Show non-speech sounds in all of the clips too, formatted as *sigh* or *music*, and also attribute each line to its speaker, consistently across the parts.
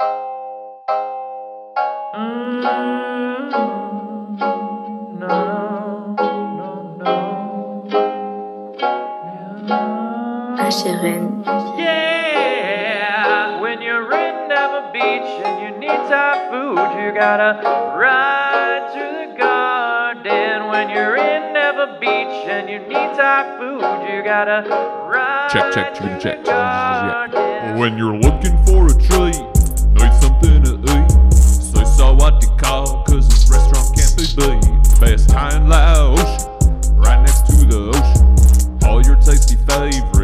Speaker 1: Ah, HRN.
Speaker 2: Yeah, when you're in Napa Beach and you need Thai food, you gotta ride to the garden. When you're in Napa Beach and you need Thai food, you gotta ride
Speaker 3: Check, check,
Speaker 2: to
Speaker 3: check,
Speaker 2: the
Speaker 3: check.
Speaker 2: garden.
Speaker 3: When you're looking for a treat, Say sawadee cause this restaurant can't be beat. Best Thai in Laos, right next to the ocean. All your tasty favorites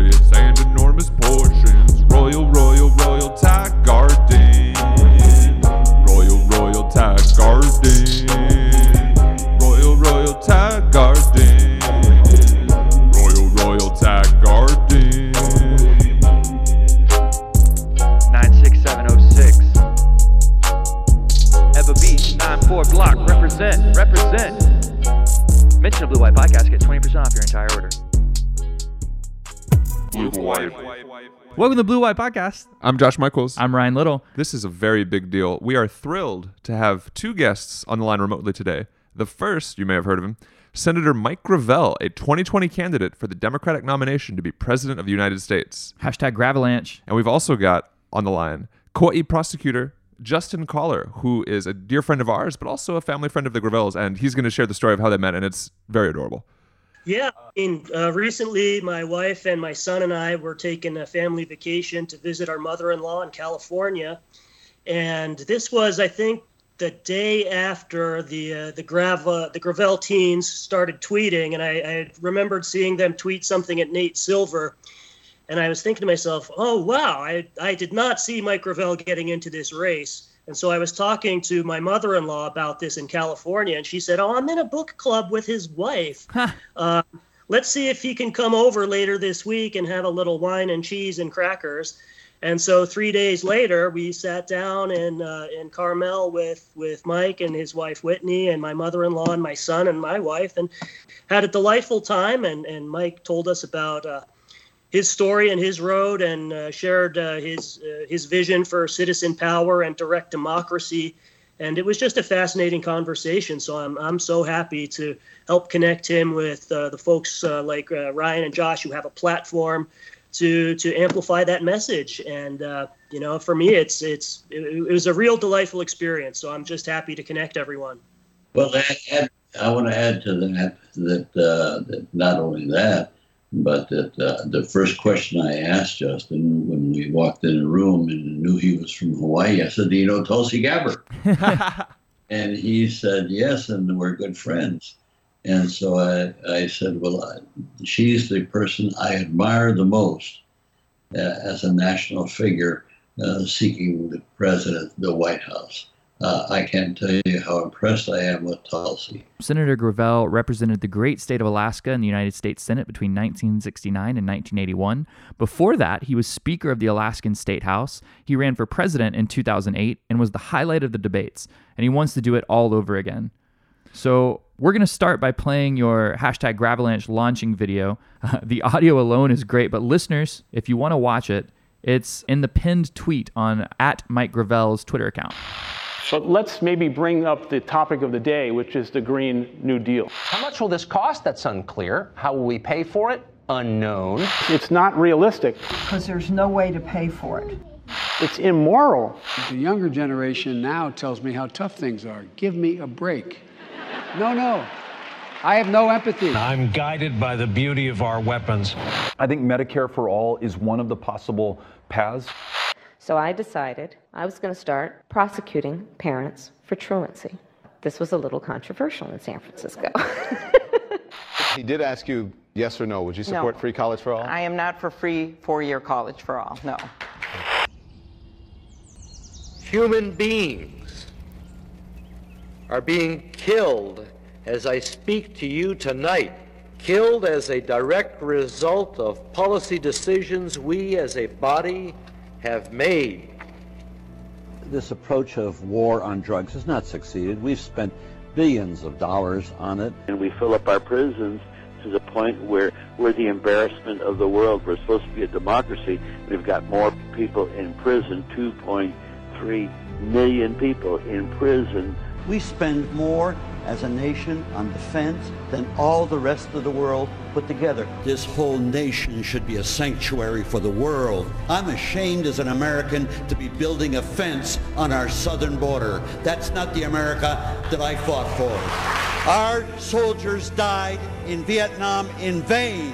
Speaker 2: the Blue White Podcast.
Speaker 3: I'm Josh Michaels.
Speaker 4: I'm Ryan Little.
Speaker 3: This is a very big deal. We are thrilled to have two guests on the line remotely today. The first, you may have heard of him, Senator Mike Gravel, a 2020 candidate for the Democratic nomination to be President of the United States.
Speaker 4: Hashtag Gravalanche.
Speaker 3: And we've also got on the line Kauai prosecutor Justin Kollar, who is a dear friend of ours, but also a family friend of the Gravels, and he's going to share the story of how they met, and it's very adorable.
Speaker 5: Yeah, I mean, uh, recently my wife and my son and I were taking a family vacation to visit our mother-in-law in California, and this was, I think, the day after the uh, the Grav uh, the Gravel teens started tweeting, and I, I remembered seeing them tweet something at Nate Silver, and I was thinking to myself, oh wow, I I did not see Mike Gravel getting into this race. And so I was talking to my mother-in-law about this in California, and she said, "Oh, I'm in a book club with his wife. Uh, let's see if he can come over later this week and have a little wine and cheese and crackers." And so three days later, we sat down in uh, in Carmel with with Mike and his wife Whitney and my mother-in-law and my son and my wife, and had a delightful time. And and Mike told us about. Uh, his story and his road, and uh, shared uh, his uh, his vision for citizen power and direct democracy. And it was just a fascinating conversation. So I'm I'm so happy to help connect him with uh, the folks uh, like uh, Ryan and Josh who have a platform to to amplify that message. And you know, for me, it's it's it, it was a real delightful experience. So I'm just happy to connect everyone.
Speaker 6: Well, I, I want to add to that that, that not only that, but that uh, the first question I asked Justin when we walked in the room and knew he was from Hawaii, I said, "Do you know Tulsi Gabbard?" *laughs* and he said, "Yes," and we're good friends. And so I, I said, "Well, I, she's the person I admire the most uh, as a national figure uh, seeking the president, the White House." Uh, I can't tell you how impressed I am with Tulsi.
Speaker 4: Senator Gravel represented the great state of Alaska in the United States Senate between 1969 and 1981. Before that, he was Speaker of the Alaskan State House. He ran for president in 2008 and was the highlight of the debates, and he wants to do it all over again. So, we're going to start by playing your hashtag Gravalanche launching video. Uh, *laughs* the audio alone is great, but listeners, if you want to watch it, it's in the pinned tweet on at Mike Gravel's Twitter account.
Speaker 7: But let's maybe bring up the topic of the day, which is the Green New Deal.
Speaker 8: How much will this cost? That's unclear. How will we pay for it? Unknown.
Speaker 7: It's not realistic.
Speaker 9: Because there's no way to pay for it.
Speaker 7: It's immoral.
Speaker 10: The younger generation now tells me how tough things are. Give me a break. No, no. I have no empathy.
Speaker 11: I'm guided by the beauty of our weapons.
Speaker 12: I think Medicare for all is one of the possible paths.
Speaker 13: So I decided I was going to start prosecuting parents for truancy. This was a little controversial in San Francisco. *laughs*
Speaker 14: he did ask you yes or no. Would you support
Speaker 15: no.
Speaker 14: free college for all?
Speaker 15: I am not for free four year college for all, no.
Speaker 16: Human beings are being killed as I speak to you tonight, killed as a direct result of policy decisions we as a body have made.
Speaker 17: This approach of war on drugs has not succeeded. We've spent billions of dollars on it.
Speaker 18: And we fill up our prisons to the point where we're the embarrassment of the world. We're supposed to be a democracy. We've got more people in prison, 2.3 million people in prison.
Speaker 17: We spend more as a nation on defense than all the rest of the world put together. This whole nation should be a sanctuary for the world. I'm ashamed as an American to be building a fence on our southern border. That's not the America that I fought for. Our soldiers died in Vietnam in vain.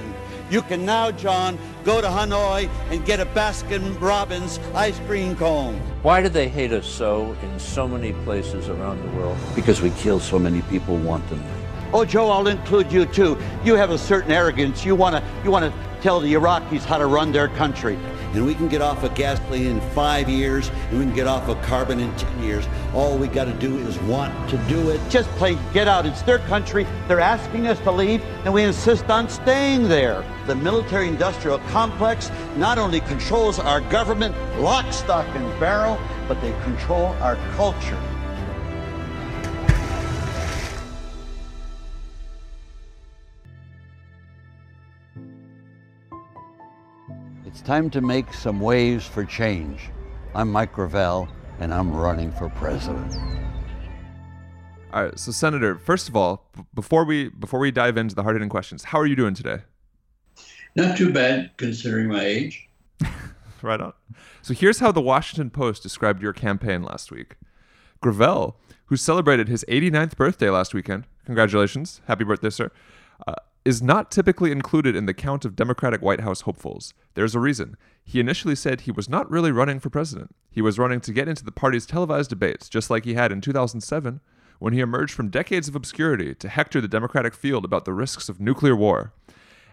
Speaker 17: You can now, John, go to Hanoi and get a Baskin Robbins ice cream cone.
Speaker 1: Why do they hate us so in so many places around the world?
Speaker 17: Because we kill so many people wantonly. Oh, Joe, I'll include you too. You have a certain arrogance. You want to you want to tell the Iraqis how to run their country. And we can get off of gasoline in five years, and we can get off of carbon in 10 years. All we got to do is want to do it. Just play get out. It's their country. They're asking us to leave, and we insist on staying there. The military industrial complex not only controls our government, lock, stock, and barrel, but they control our culture. Time to make some waves for change. I'm Mike Gravel, and I'm running for president.
Speaker 3: All right, so Senator, first of all, b- before we before we dive into the hard hitting questions, how are you doing today?
Speaker 6: Not too bad considering my age. *laughs*
Speaker 3: right on. So here's how the Washington Post described your campaign last week. Gravel, who celebrated his 89th birthday last weekend, congratulations, happy birthday, sir, uh, is not typically included in the count of Democratic White House hopefuls. There's a reason. He initially said he was not really running for president. He was running to get into the party's televised debates, just like he had in 2007 when he emerged from decades of obscurity to hector the Democratic field about the risks of nuclear war.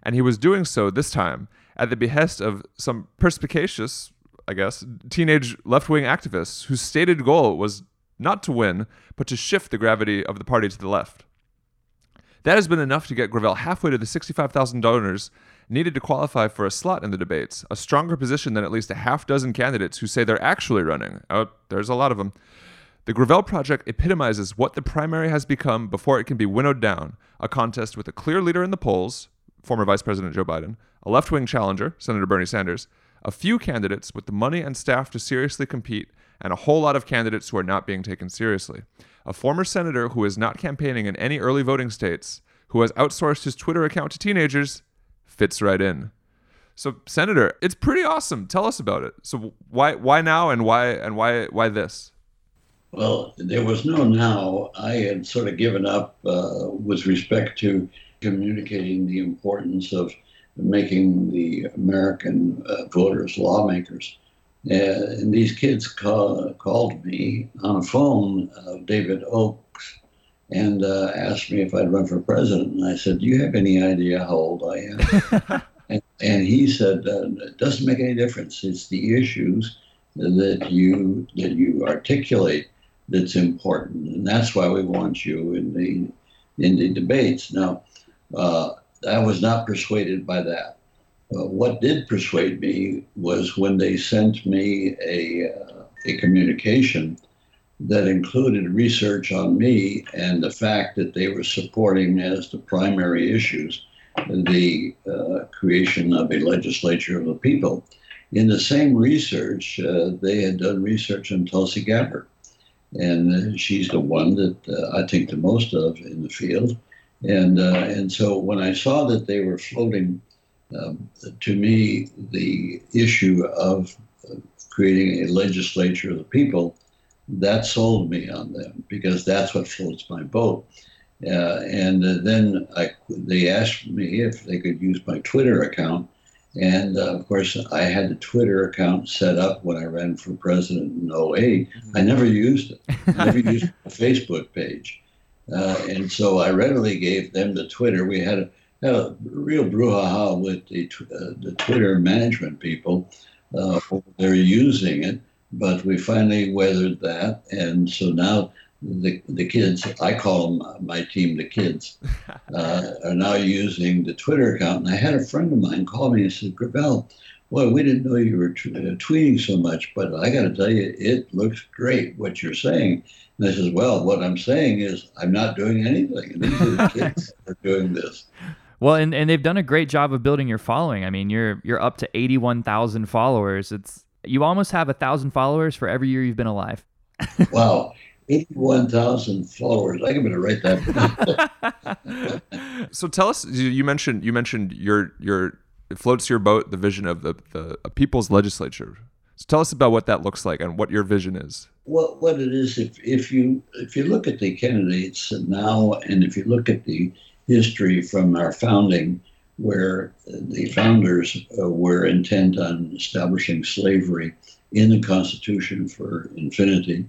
Speaker 3: And he was doing so this time at the behest of some perspicacious, I guess, teenage left wing activists whose stated goal was not to win, but to shift the gravity of the party to the left. That has been enough to get Gravel halfway to the 65,000 donors needed to qualify for a slot in the debates, a stronger position than at least a half dozen candidates who say they're actually running. Oh, there's a lot of them. The Gravel Project epitomizes what the primary has become before it can be winnowed down a contest with a clear leader in the polls, former Vice President Joe Biden, a left wing challenger, Senator Bernie Sanders, a few candidates with the money and staff to seriously compete, and a whole lot of candidates who are not being taken seriously. A former senator who is not campaigning in any early voting states, who has outsourced his Twitter account to teenagers, fits right in. So, Senator, it's pretty awesome. Tell us about it. So, why why now and why and why why this?
Speaker 6: Well, there was no now. I had sort of given up uh, with respect to communicating the importance of making the American uh, voters lawmakers. Uh, and these kids call, called me on a phone, uh, David Oks, and uh, asked me if I'd run for president. And I said, Do you have any idea how old I am? *laughs* and, and he said, uh, It doesn't make any difference. It's the issues that you that you articulate that's important, and that's why we want you in the in the debates. Now, uh, I was not persuaded by that. What did persuade me was when they sent me a uh, a communication that included research on me and the fact that they were supporting as the primary issues the uh, creation of a legislature of the people. In the same research, uh, they had done research on Tulsi Gabbard and uh, she's the one that uh, I think the most of in the field. And and so when I saw that they were floating um, to me the issue of creating a legislature of the people, that sold me on them because that's what floats my boat. Uh, and uh, then I, they asked me if they could use my Twitter account. And uh, of course, I had the Twitter account set up when I ran for president in 8 mm-hmm. I never used it. I never used a *laughs* Facebook page. Uh, and so I readily gave them the Twitter. We had a, had a real brouhaha with the, uh, the Twitter management people. Uh, they're using it, but we finally weathered that. And so now the, the kids, I call them my team, the kids, *laughs* uh, are now using the Twitter account. And I had a friend of mine call me and said, Gravel, well, we didn't know you were t- uh, tweeting so much, but I got to tell you, it looks great what you're saying. And I says, well, what I'm saying is I'm not doing anything. And these are the *laughs* kids that are doing this.
Speaker 4: Well, and, and they've done a great job of building your following. I mean, you're you're up to 81,000 followers. It's You almost have a thousand followers for every year you've been alive. *laughs*
Speaker 6: wow. 81,000 followers. I'm going to write that. *laughs*
Speaker 3: so tell us you mentioned you mentioned your your it floats your boat the vision of the the a people's legislature. So tell us about what that looks like and what your vision is.
Speaker 6: What what it is if if you if you look at the candidates now and if you look at the history from our founding where the founders uh, were intent on establishing slavery in the Constitution for infinity.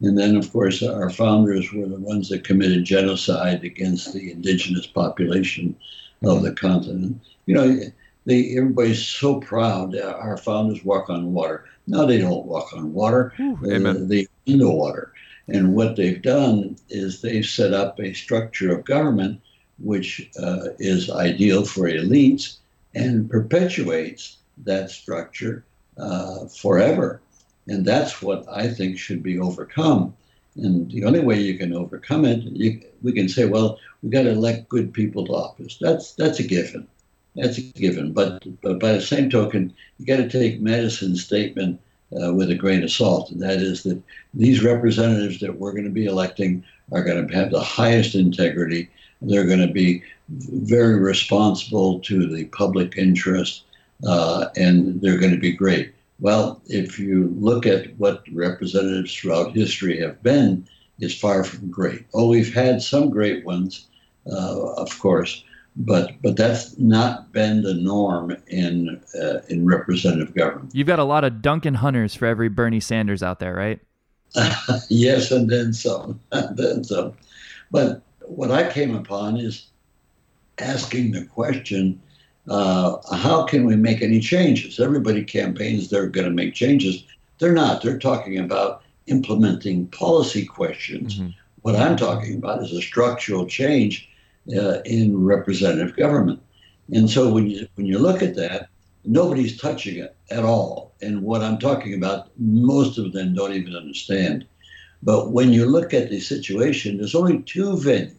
Speaker 6: And then, of course, our founders were the ones that committed genocide against the indigenous population of the continent. You know, they, everybody's so proud. Our founders walk on water. No, they don't walk on water.
Speaker 3: Ooh, amen.
Speaker 6: They in the water. And what they've done is they've set up a structure of government which uh, is ideal for elites and perpetuates that structure uh, forever. And that's what I think should be overcome. And the only way you can overcome it, you, we can say, well, we got to elect good people to office. That's that's a given. That's a given. But but by the same token, you got to take Madison's statement uh, with a grain of salt, and that is that these representatives that we're going to be electing are going to have the highest integrity. They're going to be very responsible to the public interest, uh, and they're going to be great. Well, if you look at what representatives throughout history have been, it's far from great. Oh, we've had some great ones, uh, of course, but but that's not been the norm in uh, in representative government.
Speaker 4: You've got a lot of Duncan Hunters for every Bernie Sanders out there, right? *laughs*
Speaker 6: yes, and then some, and *laughs* then some. But what I came upon is asking the question uh, how can we make any changes? Everybody campaigns they're going to make changes. They're not. They're talking about implementing policy questions. Mm-hmm. What I'm talking about is a structural change uh, in representative government. And so when you when you look at that, nobody's touching it at all. And what I'm talking about, most of them don't even understand. But when you look at the situation, there's only two venues,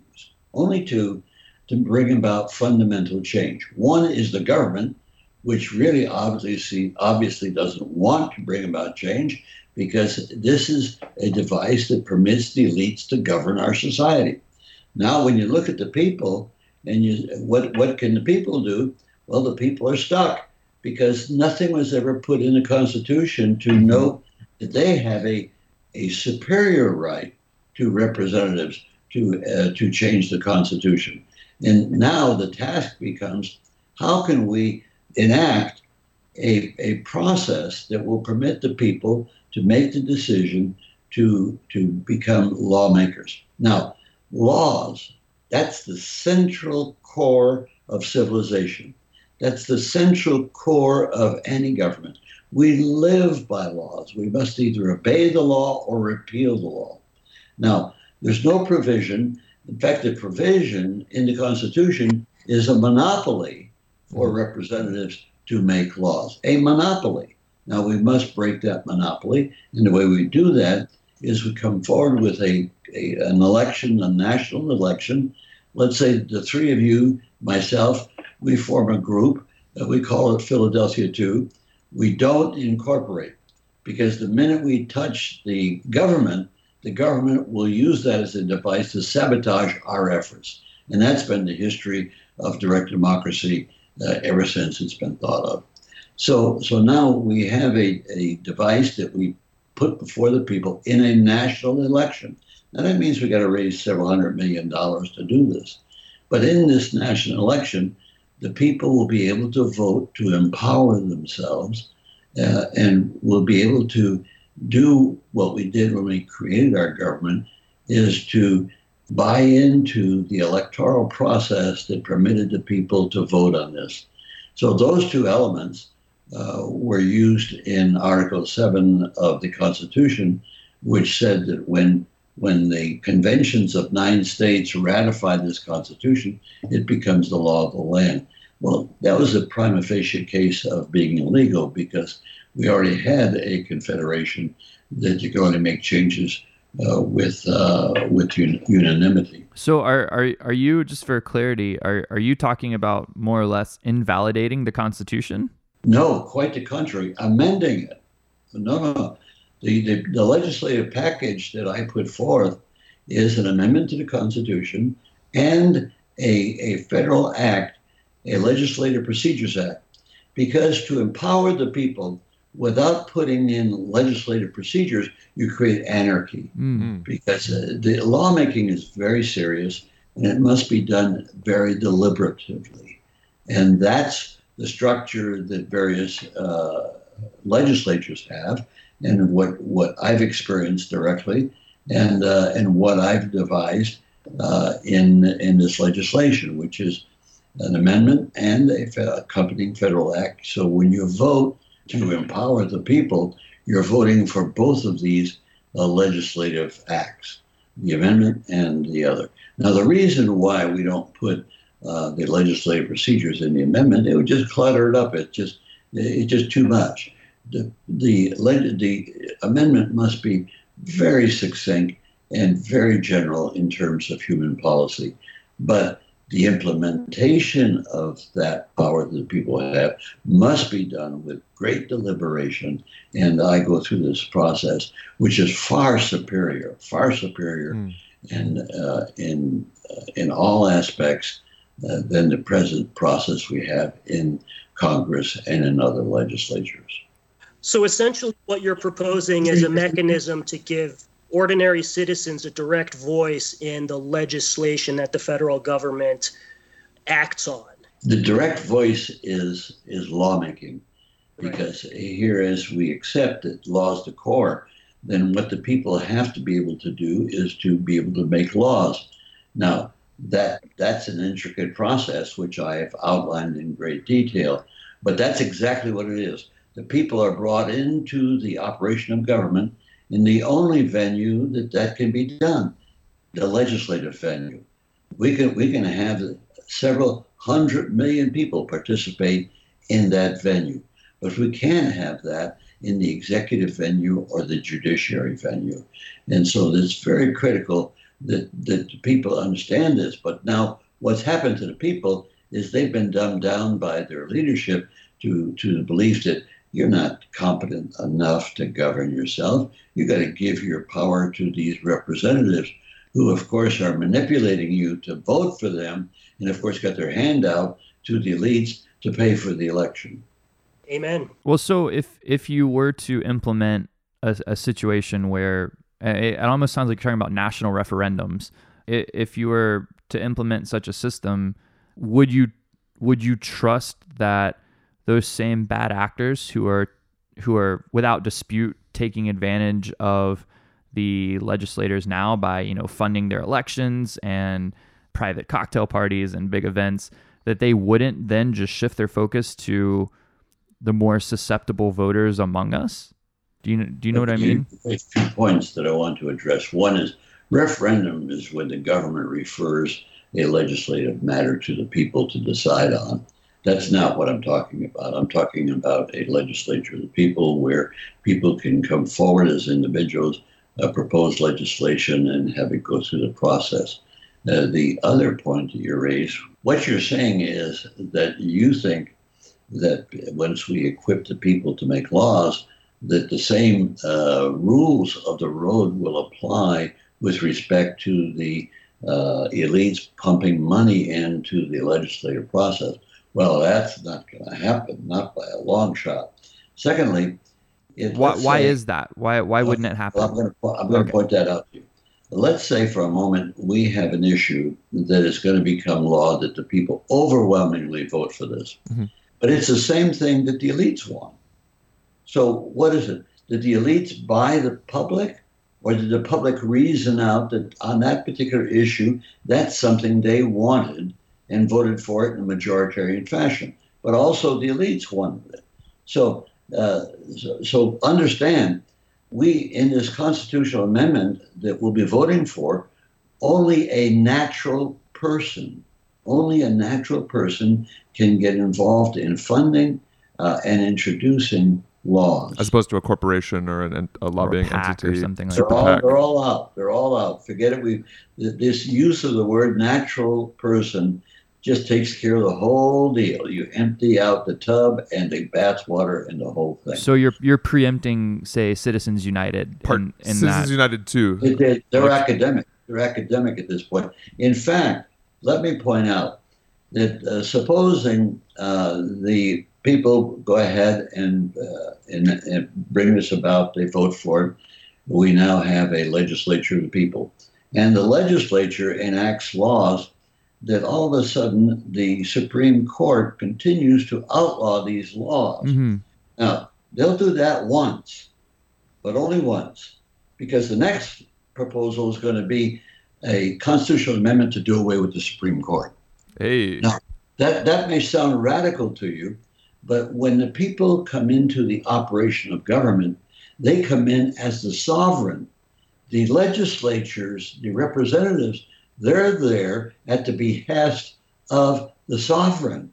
Speaker 6: only two to bring about fundamental change. One is the government, which really obviously obviously doesn't want to bring about change because this is a device that permits the elites to govern our society. Now, when you look at the people and you what what can the people do? Well, the people are stuck because nothing was ever put in the Constitution to know that they have a a superior right to representatives to uh, to change the Constitution. And now the task becomes how can we enact a, a process that will permit the people to make the decision to, to become lawmakers? Now, laws, that's the central core of civilization. That's the central core of any government. We live by laws. We must either obey the law or repeal the law. Now, there's no provision in fact, the provision in the Constitution is a monopoly for mm-hmm. representatives to make laws. A monopoly. Now, we must break that monopoly. And the way we do that is we come forward with a, a an election, a national election. Let's say the three of you, myself, we form a group. that we call it Philadelphia 2. We don't incorporate because the minute we touch the government, the government will use that as a device to sabotage our efforts. And that's been the history of direct democracy uh, ever since it's been thought of. So, so now we have a, a device that we put before the people in a national election. Now that means we got to raise several hundred million dollars to do this. But in this national election, the people will be able to vote to empower themselves uh, and will be able to do what we did when we created our government is to buy into the electoral process that permitted the people to vote on this. So those two elements uh, were used in Article 7 of the Constitution, which said that when when the conventions of nine states ratify this Constitution, it becomes the law of the land. Well, that was a prima facie case of being illegal because we already had a confederation that you could only make changes uh, with uh, with un- unanimity.
Speaker 4: So are, are are you just for clarity are are you talking about more or less invalidating the Constitution?
Speaker 6: No, quite the contrary, amending it, No, no. The, the, the legislative package that I put forth is an amendment to the Constitution and a, a federal act, a Legislative Procedures Act, because to empower the people without putting in legislative procedures, you create anarchy. Because uh, the lawmaking is very serious and it must be done very deliberatively. And that's the structure that various uh, legislatures have, and what, what I've experienced directly, and uh, and what I've devised uh, in in this legislation, which is an amendment and a fe- accompanying federal act. So when you vote to empower the people, you're voting for both of these uh, legislative acts, the amendment and the other. Now, the reason why we don't put uh, the legislative procedures in the amendment, it would just clutter it up. It's just it's just too much. The the the amendment must be very succinct and very general in terms of human policy, but the implementation of that power that the people have must be done with great deliberation. And I go through this process, which is far superior, far superior, and uh, in uh, in all aspects uh, than the present process we have in Congress and in other legislatures.
Speaker 5: So essentially, what you're proposing is a mechanism to give ordinary citizens a direct voice in the legislation that the federal government acts on.
Speaker 6: The direct voice is is lawmaking, because here, as we accept that law's the core, then what the people have to be able to do is to be able to make laws. Now, that that's an intricate process which I have outlined in great detail, but that's exactly what it is. The people are brought into the operation of government in the only venue that that can be done, the legislative venue. We can we can have several hundred million people participate in that venue, but we can't have that in the executive venue or the judiciary venue. And so it's very critical that, that people understand this. But now what's happened to the people is they've been dumbed down by their leadership to, to the belief that you're not competent enough to govern yourself. You've got to give your power to these representatives who, of course, are manipulating you to vote for them and, of course, got their hand out to the elites to pay for the election.
Speaker 5: Amen.
Speaker 4: Well, so if if you were to implement a, a situation where it, it almost sounds like you're talking about national referendums, i- if you were to implement such a system, would you would you trust that those same bad actors who are who are without dispute taking advantage of the legislators now by you know funding their elections and private cocktail parties and big events that they wouldn't then just shift their focus to the more susceptible voters among us do you do you know what i mean
Speaker 6: two points that I want to address. One is referendum is when the government refers a legislative matter to the people to decide on. That's not what I'm talking about. I'm talking about a legislature of the people where people can come forward as individuals, uh, propose legislation, and have it go through the process. Uh, the other point that you raise, what you're saying is that you think that once we equip the people to make laws, that the same uh, rules of the road will apply with respect to the uh, elites pumping money into the legislative process. Well, that's not going to happen, not by a long shot. Secondly, it,
Speaker 4: why, why
Speaker 6: say-
Speaker 4: is that why why wouldn't it happen
Speaker 6: well, I'm going to I'm going to
Speaker 4: Okay.
Speaker 6: point that out to you. Let's say for a moment we have an issue that is going to become law that the people overwhelmingly vote for this,
Speaker 4: Mhm.
Speaker 6: But it's the same thing that the elites want. So what is it? Did the elites buy the public, or did the public reason out that on that particular issue that's something they wanted and voted for it in a majoritarian fashion? But also the elites wanted it. So, uh, so, so understand, we in this constitutional amendment that we'll be voting for, only a natural person, only a natural person can get involved in funding uh, and introducing laws.
Speaker 3: As opposed to a corporation or an, an- a lobbying
Speaker 4: PAC or
Speaker 3: entity.
Speaker 4: something like
Speaker 6: They're
Speaker 3: Super
Speaker 6: all, they're all out. They're all out. Forget it. We th- this use of the word natural person just takes care of the whole deal. You empty out the tub and the bathwater and the whole thing.
Speaker 4: So you're you're preempting, say, Citizens United.
Speaker 3: Part,
Speaker 4: in, in
Speaker 3: Citizens
Speaker 4: that.
Speaker 3: United too.
Speaker 6: It- it- they're academic. They're academic at this point. In fact, let me point out that uh, supposing uh, the people go ahead and, uh, and and bring this about, they vote for it. We now have a legislature of the people, and the legislature enacts laws that all of a sudden the Supreme Court continues to outlaw these laws.
Speaker 4: hmm
Speaker 6: Now, they'll do that once, but only once, because the next proposal is going to be a constitutional amendment to do away with the Supreme Court.
Speaker 3: Hey.
Speaker 6: Now, that, that may sound radical to you, but when the people come into the operation of government, they come in as the sovereign. The legislatures, the representatives, they're there at the behest of the sovereign.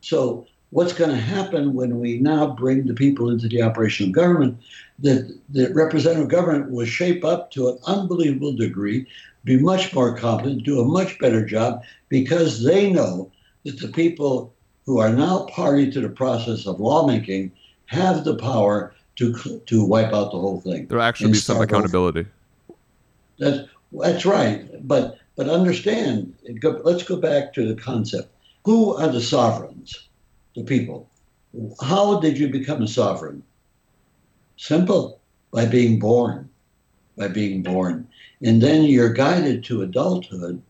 Speaker 6: So, what's going to happen when we now bring the people into the operation of government? That the representative government will shape up to an unbelievable degree, be much more competent, do a much better job because they know that the people who are now party to the process of lawmaking have the power to to wipe out the whole thing.
Speaker 3: There'll actually be some
Speaker 6: over.
Speaker 3: accountability.
Speaker 6: That's that's right. But but understand. go- Let's go back to the concept. Who are the sovereigns? The people. How did you become a sovereign? Simple. By being born. By being born, and then you're guided to adulthood,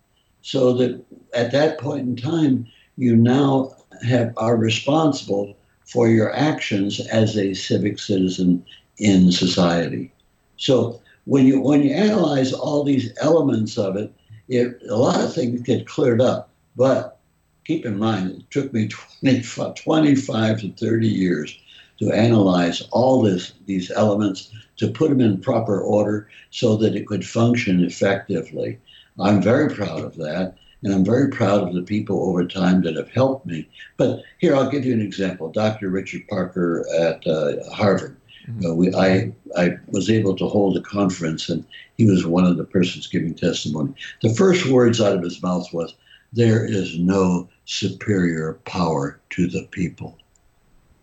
Speaker 6: so that at that point in time you now have are responsible for your actions as a civic citizen in society. So when you when you analyze all these elements of it, it a lot of things get cleared up. But keep in mind, it took me *laughs* 25, 25 to 30 years to analyze all this these elements to put them in proper order so that it could function effectively. I'm very proud of that. And I'm very proud of the people over time that have helped me. But here, I'll give you an example. Dr. Richard Parker at uh, Harvard. Uh, we, I, I was able to hold a conference, and he was one of the persons giving testimony. The first words out of his mouth was, "There is no superior power to the people."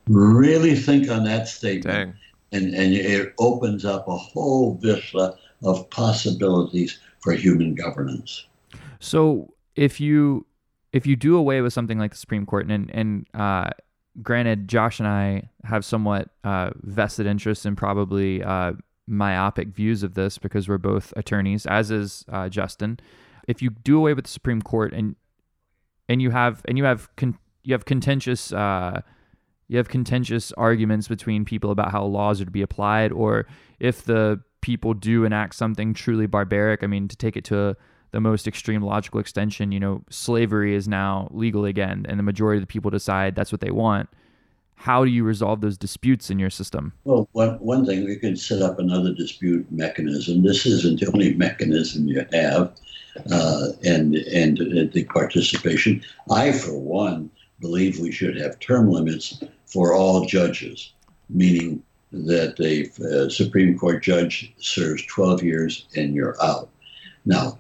Speaker 6: Really think on that statement, and and it opens up a whole vista of possibilities for human governance.
Speaker 4: So if you if you do away with something like the Supreme Court, and and uh, granted, Josh and I have somewhat uh, vested interests and probably uh, myopic views of this because we're both attorneys, as is uh, Justin. If you do away with the Supreme Court and and you have and you have con- you have contentious uh, you have contentious arguments between people about how laws are to be applied, or if the people do enact something truly barbaric. I mean, to take it to the most extreme logical extension, you know, slavery is now legal again, and the majority of the people decide that's what they want. How do you resolve those disputes in your system?
Speaker 6: Well, one, one thing, we could set up another dispute mechanism. This isn't the only mechanism you have, uh, and, and the participation. I, for one, believe we should have term limits for all judges, meaning that a uh, Supreme Court judge serves 12 years and you're out. Now,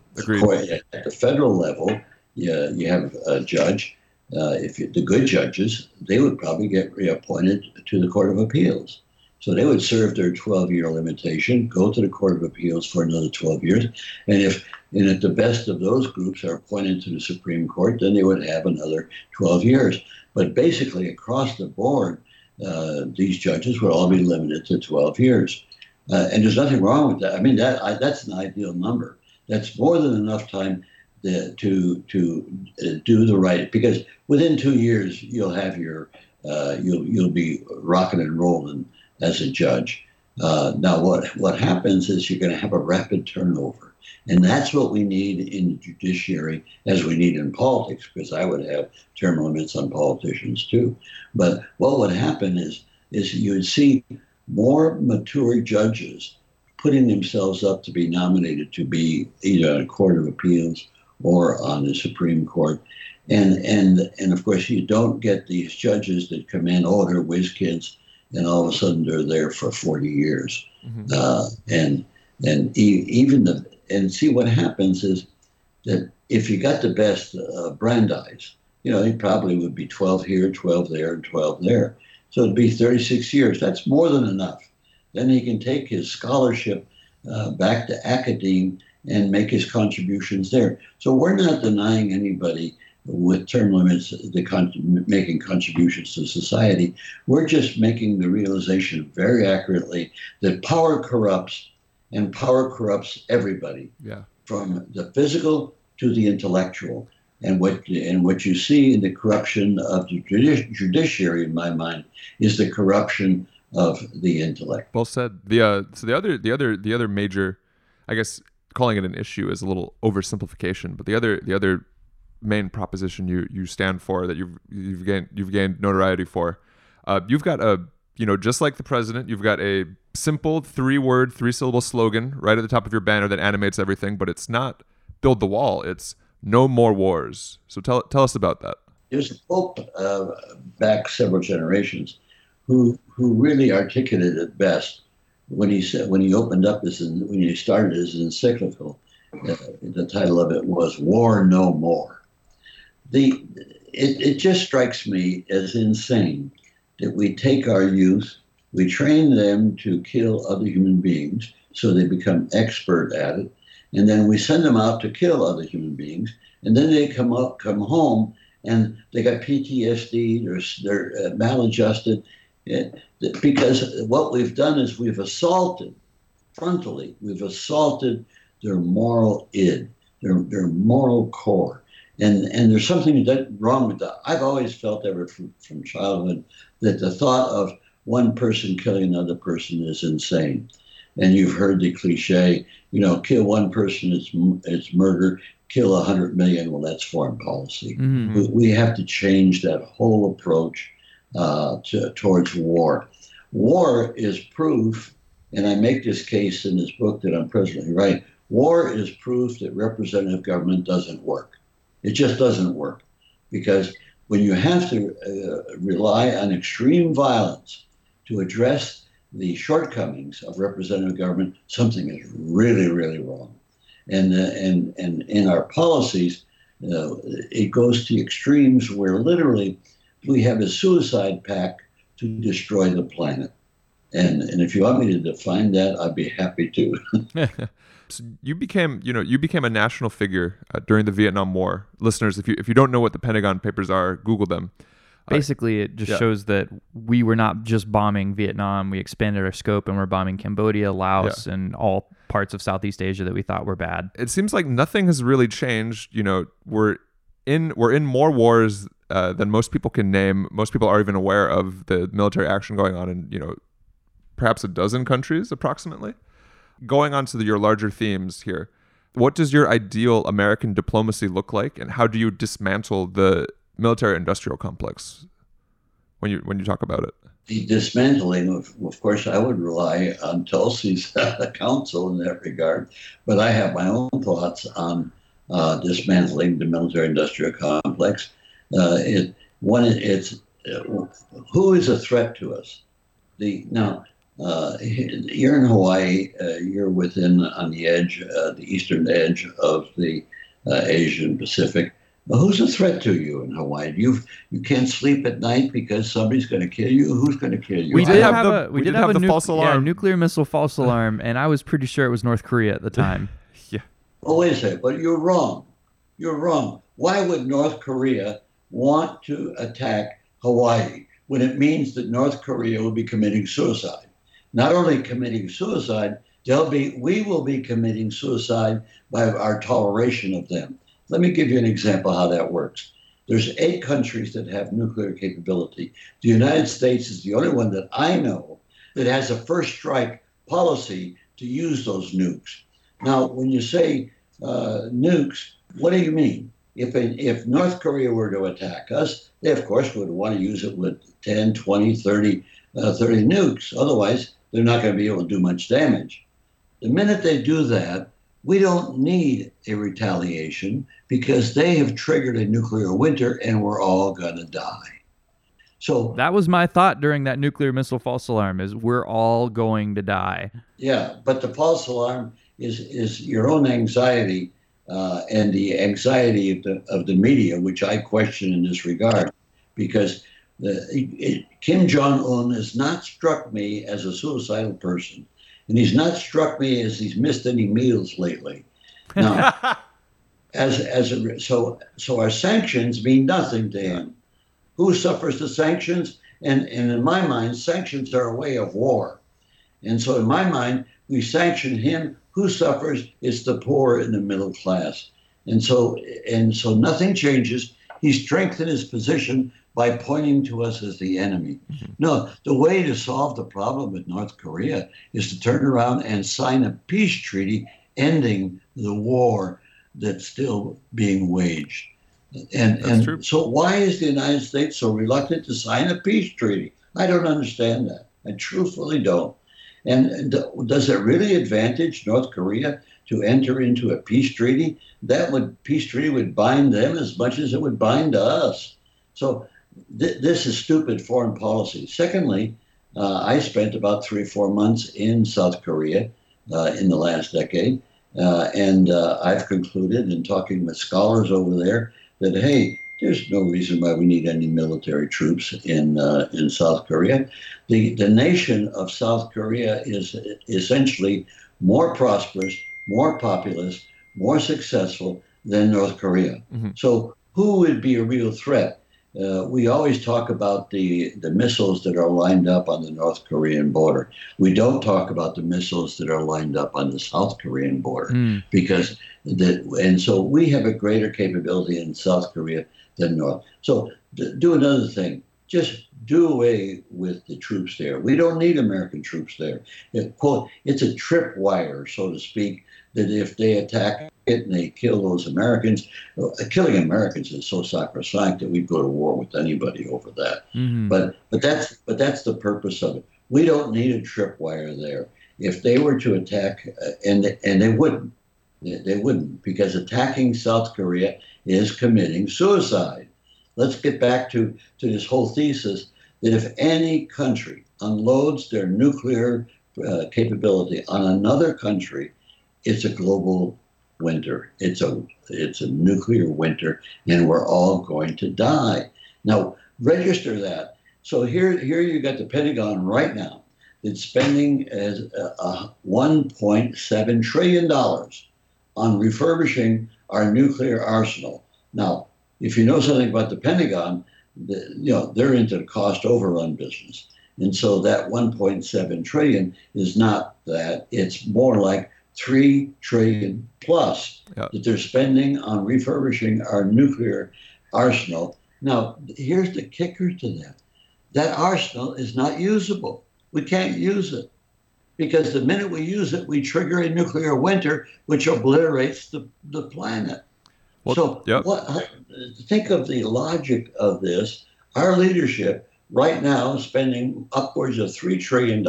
Speaker 6: at the federal level, you, you have a judge. Uh, if you, the good judges, they would probably get reappointed to the Court of Appeals. So they would serve their 12-year limitation, go to the Court of Appeals for another 12 years, and if and if the best of those groups are appointed to the Supreme Court, then they would have another 12 years. But basically, across the board, uh, these judges would all be limited to 12 years. Uh, and there's nothing wrong with that. I mean, that I, that's an ideal number. That's more than enough time to to, to uh, do the right. Because within two years, you'll have your uh, you'll you'll be rocking and rolling as a judge. Uh, now, what what happens is you're going to have a rapid turnover. And that's what we need in the judiciary as we need in politics, because I would have term limits on politicians too. But what would happen is, is you would see more mature judges putting themselves up to be nominated to be either on a court of appeals or on the Supreme Court. And and and of course you don't get these judges that come in, oh, they're whiz kids, and all of a sudden they're there for 40 years. Uh, and and e- even the and see what happens is that if you got the best uh, Brandeis, you know, it probably would be 12 here, 12 there, and 12 there. So it'd be 36 years. That's more than enough. Then he can take his scholarship uh, back to academe and make his contributions there. So we're not denying anybody with term limits the con- making contributions to society. We're just making the realization very accurately that power corrupts, and power corrupts everybody,
Speaker 3: Yeah.
Speaker 6: from the physical to the intellectual. And what and what you see in the corruption of the judi- judiciary, in my mind, is the corruption of the intellect.
Speaker 3: Well said. The uh, so the other the other the other major, I guess calling it an issue is a little oversimplification. But the other the other main proposition you you stand for that you've you've gained you've gained notoriety for, uh, you've got a you know just like the president, you've got a simple three word three syllable slogan right at the top of your banner that animates everything. But it's not build the wall. It's no more wars. So tell tell us about that.
Speaker 6: There's a pope uh, back several generations who who really articulated it best when he said when he opened up his when he started his encyclical. Uh, the title of it was "War No More." The it, it just strikes me as insane that we take our youth, we train them to kill other human beings so they become expert at it, and then we send them out to kill other human beings, and then they come up, come home, and they got PTSD, they're, they're uh, maladjusted, eh, because what we've done is we've assaulted frontally, we've assaulted their moral id, their, their moral core. And, and there's something that wrong with that. I've always felt ever from, from childhood that the thought of one person killing another person is insane. And you've heard the cliche, you know, kill one person, it's, it's murder, kill a hundred million, well, that's foreign policy.
Speaker 4: Mhm.
Speaker 6: We, we have to change that whole approach uh, to, towards war. War is proof, and I make this case in this book that I'm presently writing. War is proof that representative government doesn't work. It just doesn't work because when you have to uh, rely on extreme violence to address the shortcomings of representative government, something is really, really wrong. And uh, and and in our policies, uh, it goes to extremes where literally we have a suicide pact to destroy the planet. And and if you want me to define that, I'd be happy to. *laughs*
Speaker 3: So you became, you know, you became a national figure uh, during the Vietnam War. Listeners, if you if you don't know what the Pentagon Papers are, Google them.
Speaker 4: Basically, it just
Speaker 3: yeah.
Speaker 4: shows that we were not just bombing Vietnam. We expanded our scope and we're bombing Cambodia, Laos, and all parts of Southeast Asia that we thought were bad.
Speaker 3: it seems like nothing has really changed. You know, we're in we're in more wars uh, than most people can name. Most people are even aware of the military action going on in you know perhaps a dozen countries approximately. Going on to the, your larger themes here, what does your ideal American diplomacy look like, and how do you dismantle the military-industrial complex when you when you talk about it?
Speaker 6: the dismantling of, of course, I would rely on Tulsi's *laughs* counsel in that regard, but I have my own thoughts on uh, dismantling the military-industrial complex. Uh, it one, it's uh, who is a threat to us? The now uh, you're in Hawaii. Uh, you're within on the edge, uh, the eastern edge of the uh, Asian Pacific. But who's a threat to you in Hawaii? You you can't sleep at night because somebody's going to kill you. Who's going to kill you?
Speaker 4: We did
Speaker 6: have-
Speaker 4: have, a we, did, have, a
Speaker 3: the
Speaker 4: nuc-
Speaker 3: false
Speaker 4: yeah,
Speaker 3: alarm.
Speaker 4: nuclear missile false *laughs* alarm, and I was pretty sure it was North Korea at the *laughs* time.
Speaker 3: yeah.
Speaker 6: Oh, wait a second, but you're wrong. You're wrong. Why would North Korea want to attack Hawaii when it means that North Korea will be committing suicide? Not only committing suicide, they'll be we will be committing suicide by our toleration of them. Let me give you an example how that works. There's eight countries that have nuclear capability. The United States is the only one that I know that has a first strike policy to use those nukes. Now, when you say uh, nukes, what do you mean? If, if North Korea were to attack us, they of course would want to use it with 10, 20, 30, uh, 30 nukes. Otherwise, they're not going to be able to do much damage. The minute they do that, we don't need a retaliation because they have triggered a nuclear winter and we're all going to die. So
Speaker 4: That was my thought during that nuclear missile false alarm: is we're all going to die.
Speaker 6: Yeah, but the false alarm is is your own anxiety uh, and the anxiety of the, of the media, which I question in this regard, because the, it, Kim Jong Un has not struck me as a suicidal person, and he's not struck me as he's missed any meals lately. No. *laughs* as as a, so so our sanctions mean nothing to him. Who suffers the sanctions? And and in my mind, sanctions are a way of war. And so in my mind, we sanction him. Who suffers? It's the poor and the middle class. And so and so nothing changes. He strengthened his position by pointing to us as the enemy. Mm-hmm. No, the way to solve the problem with North Korea is to turn around and sign a peace treaty ending the war that's still being waged. And, and so, why is the United States so reluctant to sign a peace treaty? I don't understand that. I truthfully don't. And does it really advantage North Korea to enter into a peace treaty? That would peace treaty would bind them as much as it would bind us. So th- this is stupid foreign policy. Secondly, uh, I spent about three or four months in South Korea uh, in the last decade, uh, and uh, I've concluded in talking with scholars over there that hey, there's no reason why we need any military troops in uh, in South Korea. The the nation of South Korea is essentially more prosperous, more populous, more successful than North Korea. Mm-hmm. So who would be a real threat? Uh, we always talk about the, the missiles that are lined up on the North Korean border. We don't talk about the missiles that are lined up on the South Korean border mm. because that and so we have a greater capability in South Korea than North. So do another thing. Just do away with the troops there. We don't need American troops there. It, quote, it's a tripwire, so to speak, that if they attack and they kill those Americans, killing Americans is so sacrosanct that we'd go to war with anybody over that. Mm-hmm. But but that's but that's the purpose of it. We don't need a tripwire there. If they were to attack, uh, and and they wouldn't, they wouldn't, because attacking South Korea is committing suicide. Let's get back to, to this whole thesis that if any country unloads their nuclear uh, capability on another country, it's a global winter. It's a it's a nuclear winter, and we're all going to die. Now register that. So here here you got the Pentagon right now that's spending as a, a 1.7 trillion dollars on refurbishing our nuclear arsenal. Now, if you know something about the Pentagon, the, you know they're into the cost overrun business, and so that 1.7 trillion is not that. It's more like three trillion plus that they're spending on refurbishing our nuclear arsenal. Now, here's the kicker to that: that arsenal is not usable. We can't use it because the minute we use it, we trigger a nuclear winter, which obliterates the, the planet. Well, so, what, think of the logic of this. Our leadership right now is spending upwards of $3 trillion,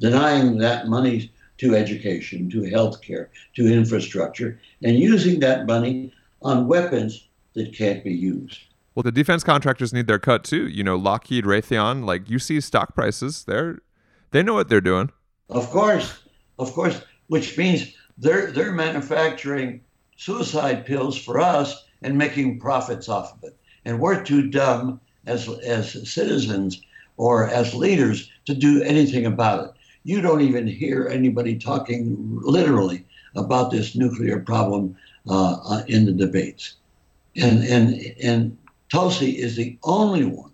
Speaker 6: denying that money to education, to healthcare, to infrastructure, and using that money on weapons that can't be used.
Speaker 3: Well, the defense contractors need their cut too. You know, Lockheed, Raytheon, like you see stock prices, they're they know what they're doing.
Speaker 6: Of course, of course, which means they're they're manufacturing suicide pills for us and making profits off of it. And we're too dumb as as citizens or as leaders to do anything about it you don't even hear anybody talking literally about this nuclear problem uh, uh, in the debates. And, and, and Tulsi is the only one,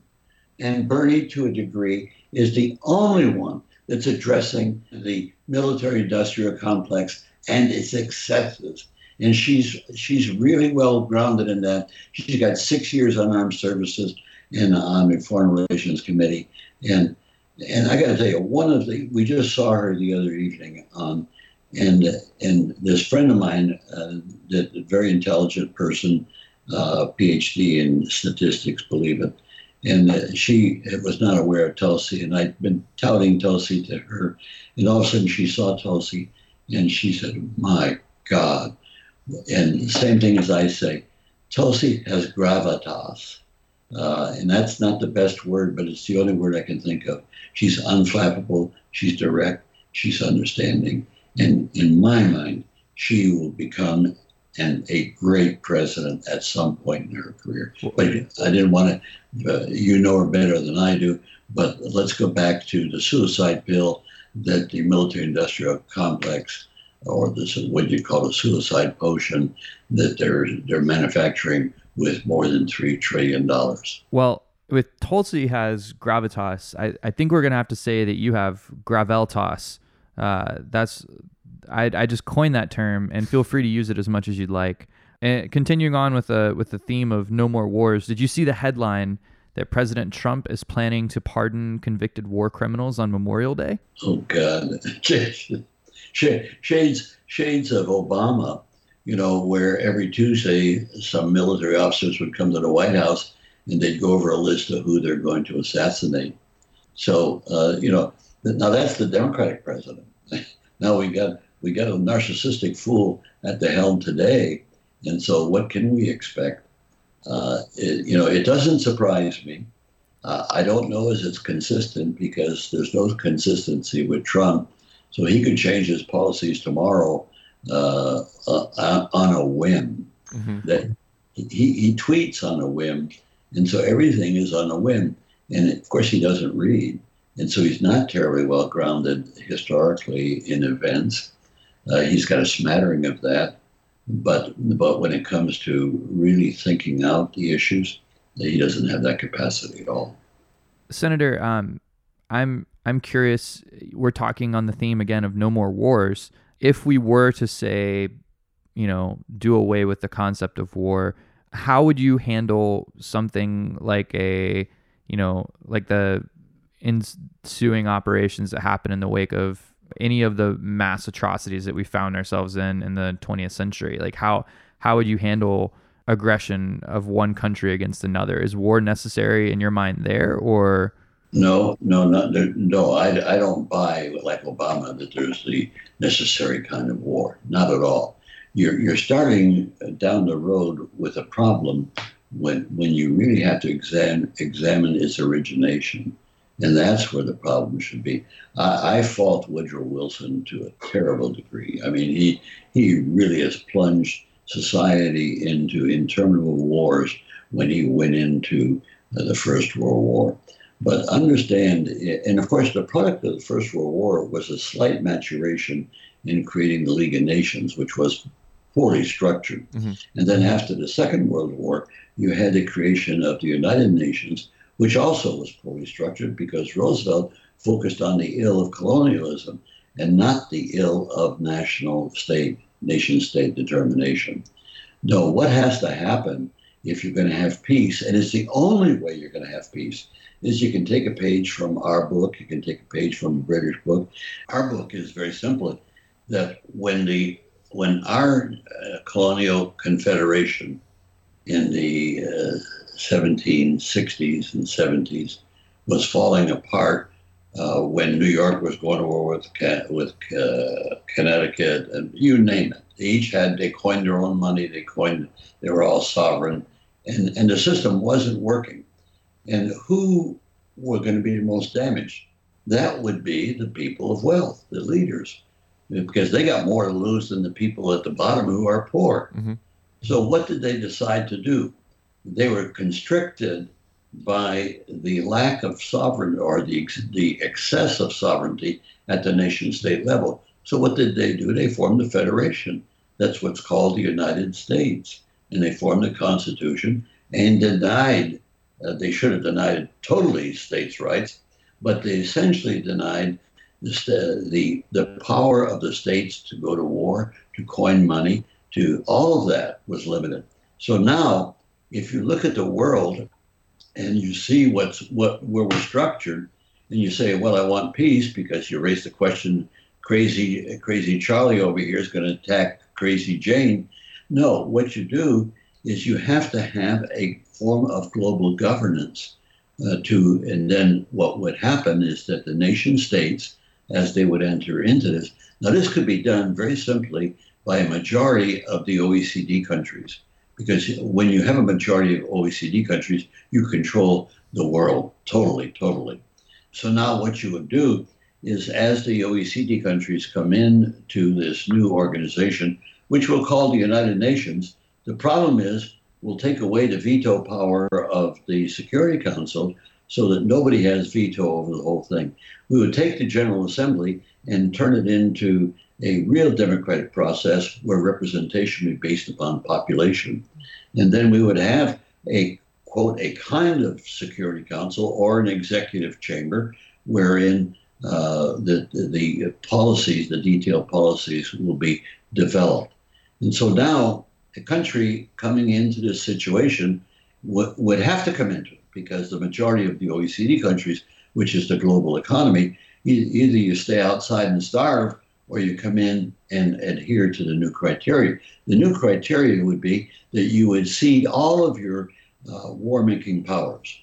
Speaker 6: and Bernie, to a degree, is the only one that's addressing the military industrial complex and its excesses. And she's she's really well grounded in that. She's got six years on armed services and on the Foreign Relations Committee, and and I got to tell you, one of the we just saw her the other evening on, and and this friend of mine, uh, that very intelligent person, uh, PhD in statistics, believe it, and uh, she was not aware of Tulsi, and I'd been touting Tulsi to her, and all of a sudden she saw Tulsi, and she said, "My God," and same thing as I say, Tulsi has gravitas. Uh, and that's not the best word, but it's the only word I can think of. She's unflappable, she's direct, she's understanding. And in my mind, she will become and a great president at some point in her career. But I didn't want to, uh, you know her better than I do, but let's go back to the suicide pill that the military industrial complex or this what you call a suicide potion that they're they're manufacturing with more than three trillion dollars.
Speaker 4: Well, with Tulsi has gravitas, I, I think we're gonna have to say that you have graveltas. Uh, that's I, I just coined that term, and feel free to use it as much as you'd like. And continuing on with the with the theme of no more wars, did you see the headline that President Trump is planning to pardon convicted war criminals on Memorial Day?
Speaker 6: Oh God, *laughs* shades shades of Obama. You know, where every Tuesday some military officers would come to the White House and they'd go over a list of who they're going to assassinate. So uh, you know, now that's the Democratic president. *laughs* now we got we got a narcissistic fool at the helm today, and so what can we expect? Uh, it, you know, it doesn't surprise me. Uh, I don't know as it's consistent because there's no consistency with Trump. So he could change his policies tomorrow uh, uh on a whim. Mm-hmm. That he, he tweets on a whim, and so everything is on a whim. And of course, he doesn't read, and so he's not terribly well grounded historically in events. Uh, he's got a smattering of that, but but when it comes to really thinking out the issues, he doesn't have that capacity at all.
Speaker 4: Senator, um, I'm I'm curious. We're talking on the theme again of no more wars. If we were to say, you know, do away with the concept of war, how would you handle something like a, you know, like the ensuing operations that happen in the wake of any of the mass atrocities that we found ourselves in in the 20th century? Like how how would you handle aggression of one country against another? Is war necessary in your mind there or?
Speaker 6: No no not no I, I don't buy like obama that there's the necessary kind of war. Not at all you're, you're starting down the road with a problem when when you really have to examine examine its origination and that's where the problem should be. I, I fault Woodrow Wilson to a terrible degree. I mean, he he really has plunged society into interminable wars when he went into uh, the First World War. But understand, and of course, the product of the First World War was a slight maturation in creating the League of Nations, which was poorly structured. Mm-hmm. And then after the Second World War, you had the creation of the United Nations, which also was poorly structured because Roosevelt focused on the ill of colonialism and not the ill of national state, nation state determination. No, what has to happen if you're going to have peace, and it's the only way you're going to have peace, is you can take a page from our book, you can take a page from the British book. Our book is very simple that when the when our uh, colonial confederation in the uh, 1760s and 70s was falling apart uh, when New York was going to war with with uh, Connecticut and you name it. They each had they coined their own money. They coined they were all sovereign, and and the system wasn't working. And who were going to be the most damaged? That would be the people of wealth, the leaders, because they got more to lose than the people at the bottom who are poor. Mm-hmm. So what did they decide to do? they were constricted by the lack of sovereignty or the, the excess of sovereignty at the nation state level. So, what did they do? They formed a federation. That's what's called the United States. And they formed a constitution and denied, uh, they should have denied totally states' rights, but they essentially denied the, the, the power of the states to go to war, to coin money, to all of that was limited. So now if you look at the world and you see what's what where we're structured, and you say, "Well, I want peace," because you raise the question, "Crazy, crazy Charlie over here is going to attack Crazy Jane." No, what you do is you have to have a form of global governance uh, to, and then what would happen is that the nation states, as they would enter into this, now this could be done very simply by a majority of the OECD countries because when you have a majority of OECD countries, you control the world totally, totally. So now what you would do is as the OECD countries come in to this new organization which we'll call the United Nations. The problem is we'll take away the veto power of the Security Council so that nobody has veto over the whole thing. We would take the General Assembly and turn it into a real democratic process where representation would be based upon population. And then we would have a quote, a kind of Security Council or an executive chamber wherein uh, the, the policies, the detailed policies will be developed. And so now a country coming into this situation w- would have to come into because the majority of the OECD countries, which is the global economy, either you stay outside and starve or you come in and adhere to the new criteria. The new criteria would be that you would cede all of your uh, war making powers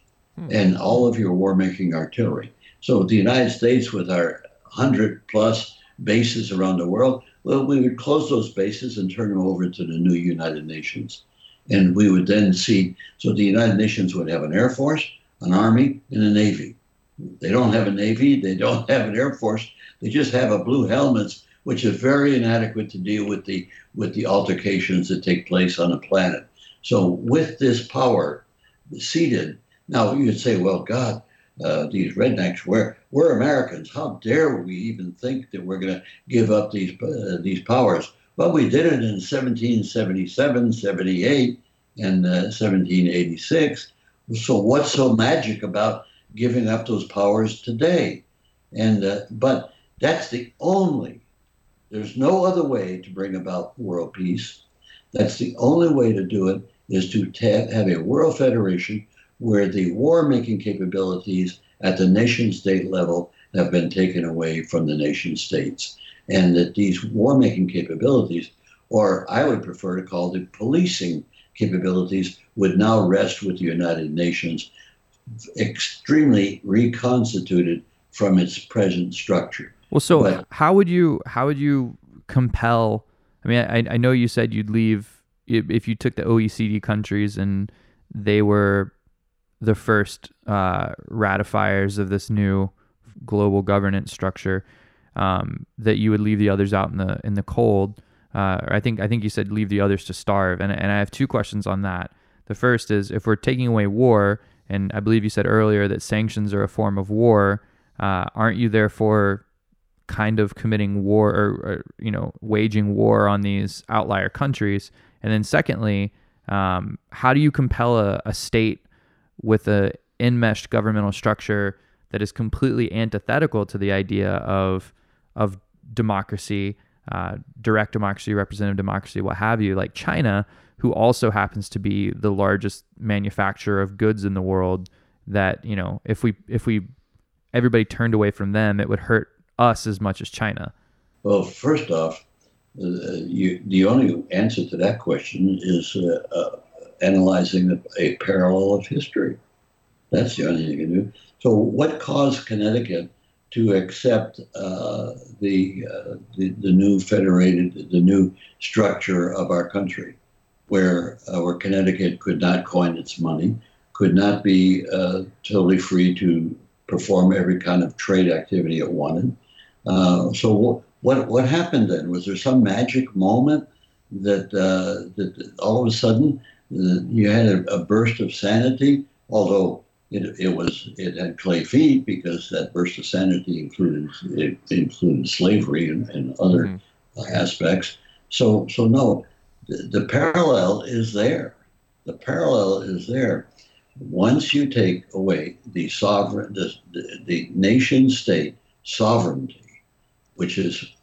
Speaker 6: and all of your war making artillery. So the United States, with our 100 plus bases around the world, well, we would close those bases and turn them over to the new United Nations. And we would then see, so the United Nations would have an Air Force, an Army, and a Navy. They don't have a Navy, they don't *laughs* have an Air Force, they just have a blue helmets, which is very inadequate to deal with the with the altercations that take place on the planet. So with this power ceded, now you'd say, well, God, uh, these rednecks, we're, we're Americans. How dare we even think that we're going to give up these, uh, these powers? Well, we did it in 1777, 78, and uh, 1786. So what's so magic about giving up those powers today? And uh, but that's the only. There's no other way to bring about world peace. That's the only way to do it is to have a world federation where the war making capabilities at the nation state level have been taken away from the nation states. And that these war making capabilities, or I would prefer to call the policing capabilities, would now rest with the United Nations, extremely reconstituted from its present structure.
Speaker 4: Well, so
Speaker 6: But-
Speaker 4: how would you how would you compel? I mean, I, I know you said you'd leave if if you took the OECD countries and they were the first uh, ratifiers of this new global governance structure, um, that you would leave the others out in the in the cold. Uh, I think I think you said leave the others to starve, and and I have two questions on that. The first is if we're taking away war, and I believe you said earlier that sanctions are a form of war, uh, aren't you therefore kind of committing war or, or you know waging war on these outlier countries? And then secondly, um, how do you compel a, a state with a enmeshed governmental structure that is completely antithetical to the idea of of democracy, uh, direct democracy, representative democracy, what have you, like China, who also happens to be the largest manufacturer of goods in the world. That you know, if we if we everybody turned away from them, it would hurt us as much as China.
Speaker 6: Well, first off, uh, you, the only answer to that question is uh, uh, analyzing a, a parallel of history. That's the only thing you can do. So, what caused Connecticut to accept uh, the, uh, the the new federated, the new structure of our country, where where Connecticut could not coin its money, could not be uh, totally free to perform every kind of trade activity it wanted. Uh, so, what what happened then? Was there some magic moment that uh, that all of a sudden you had a, a burst of sanity? Although it, it was it had clay feet because that burst of sanity included it included slavery and, and other mm-hmm. aspects. So so no, the, the parallel is there. The parallel is there. Once you take away the sovereign the, the, the nation state sovereignty, which is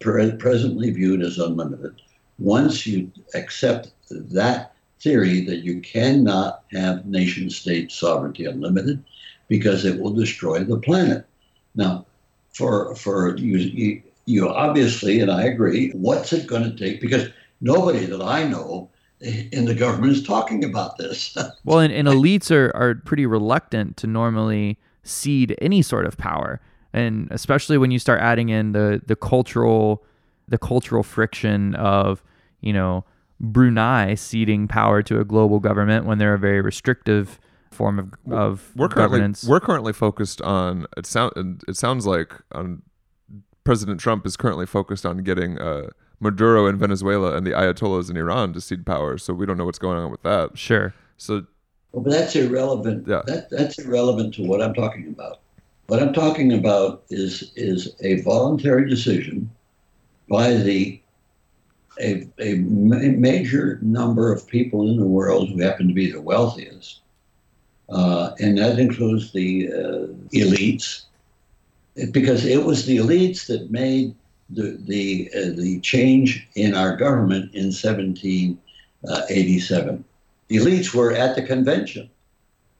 Speaker 6: pre- presently viewed as unlimited, once you accept that theory that you cannot have nation state sovereignty unlimited because it will destroy the planet. Now, for for you, you, you obviously, and I agree, what's it going to take? Because nobody that I know in the government is talking about this. *laughs*
Speaker 4: Well, and, and elites are, are pretty reluctant to normally cede any sort of power. And especially when you start adding in the, the cultural the cultural friction of, you know, Brunei ceding power to a global government when they're a very restrictive form of, of
Speaker 19: we're currently
Speaker 4: governance.
Speaker 19: we're currently focused on it sound it sounds like on President Trump is currently focused on getting uh, Maduro in Venezuela and the Ayatollahs in Iran to cede power. So we don't know what's going on with that.
Speaker 4: Sure.
Speaker 19: So
Speaker 6: Well, but that's irrelevant. That, that's irrelevant to what I'm talking about. What I'm talking about is is a voluntary decision by the a, a ma- major number of people in the world who happen to be the wealthiest, uh, and that includes the uh, elites, because it was the elites that made the the uh, the change in our government in 1787. The elites were at the convention,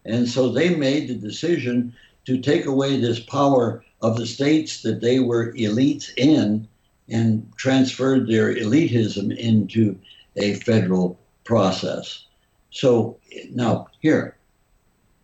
Speaker 6: and so they made the decision to take away this power of the states that they were elites in and transferred their elitism into a federal process. So now here,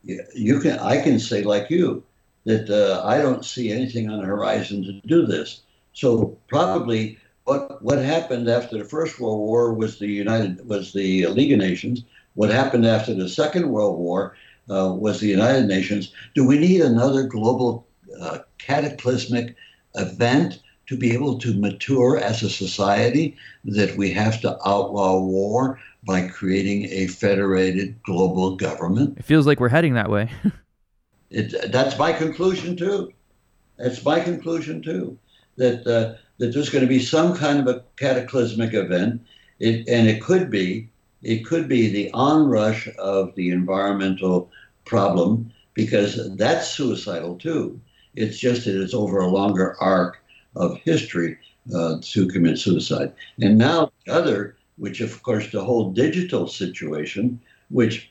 Speaker 6: you can I can say like you that uh, I don't see anything on the horizon to do this. So probably what what happened after the First World War was the United was the League of Nations. What happened after the Second World War uh, was the United Nations. Do we need another global uh, cataclysmic event to be able to mature as a society that we have to outlaw war by creating a federated global government?
Speaker 4: It feels like we're heading that way. *laughs*
Speaker 6: It, that's my conclusion too. That's my conclusion too. That uh, that there's going to be some kind of a cataclysmic event, it, and it could be it could be the onrush of the environmental problem because that's suicidal too. It's just that it's over a longer arc of history uh, to commit suicide. And now the other, which of course the whole digital situation, which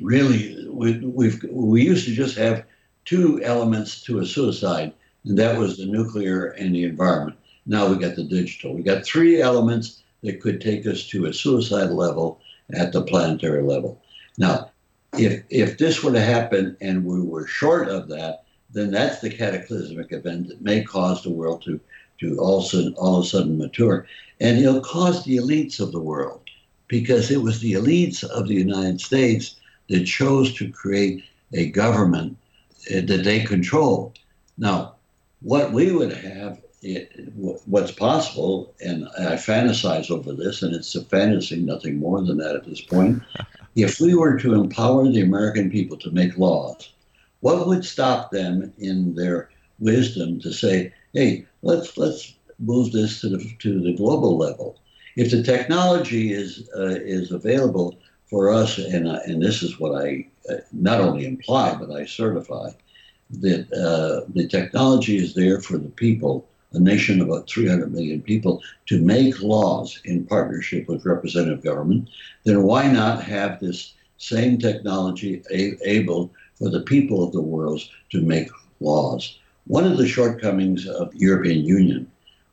Speaker 6: really we, we've we used to just have two elements to a suicide, and that was the nuclear and the environment. Now we got the digital. We got three elements that could take us to a suicide level at the planetary level. Now, if if this were to happen and we were short of that, then that's the cataclysmic event that may cause the world to to all of a sudden, all of a sudden mature, and it'll cause the elites of the world because it was the elites of the United States that chose to create a government uh, that they control. Now, what we would have, it, what's possible, and I fantasize over this, and it's a fantasy, nothing more than that at this point. *laughs* if we were to empower the American people to make laws, what would stop them in their wisdom to say, "Hey, let's let's move this to the to the global level"? If the technology is uh, is available for us, and uh, and this is what I uh, not only imply but I certify that uh, the technology is there for the people, a nation of about 300 million people, to make laws in partnership with representative government. Then why not have this same technology a- able for the people of the world to make laws? One of the shortcomings of European Union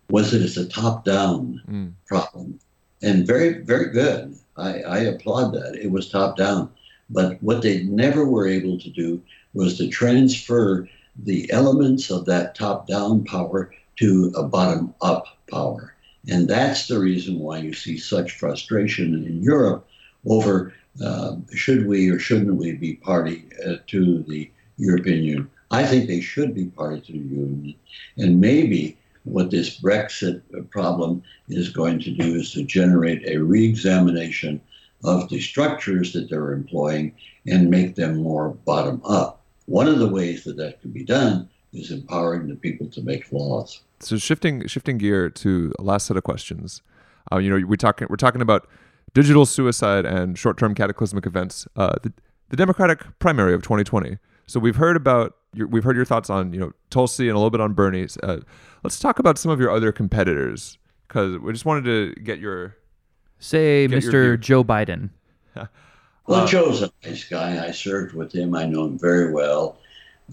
Speaker 6: was that it's a top-down mm. problem, and very very good. I, I applaud that. It was top down. But what they never were able to do was to transfer the elements of that top down power to a bottom up power. And that's the reason why you see such frustration in Europe over uh, should we or shouldn't we be party uh, to the European Union. I think they should be party to the Union. And maybe what this Brexit problem is going to do is to generate a re-examination of the structures that they're employing and make them more bottom up. One of the ways that that could be done is empowering the people to make laws.
Speaker 19: So shifting shifting gear to last set of questions. Uh, you know, we're talking we're talking about digital suicide and short-term cataclysmic events. Uh, the, the Democratic primary of 2020. So we've heard about your, we've heard your thoughts on you know Tulsi and a little bit on Bernie. Uh, let's talk about some of your other competitors because we just wanted to get your
Speaker 4: Say
Speaker 19: Get
Speaker 4: Mr.
Speaker 19: view.
Speaker 4: Joe Biden. *laughs*
Speaker 6: Well,
Speaker 19: Uh,
Speaker 6: Joe's a nice guy. I served with him. I know him very well,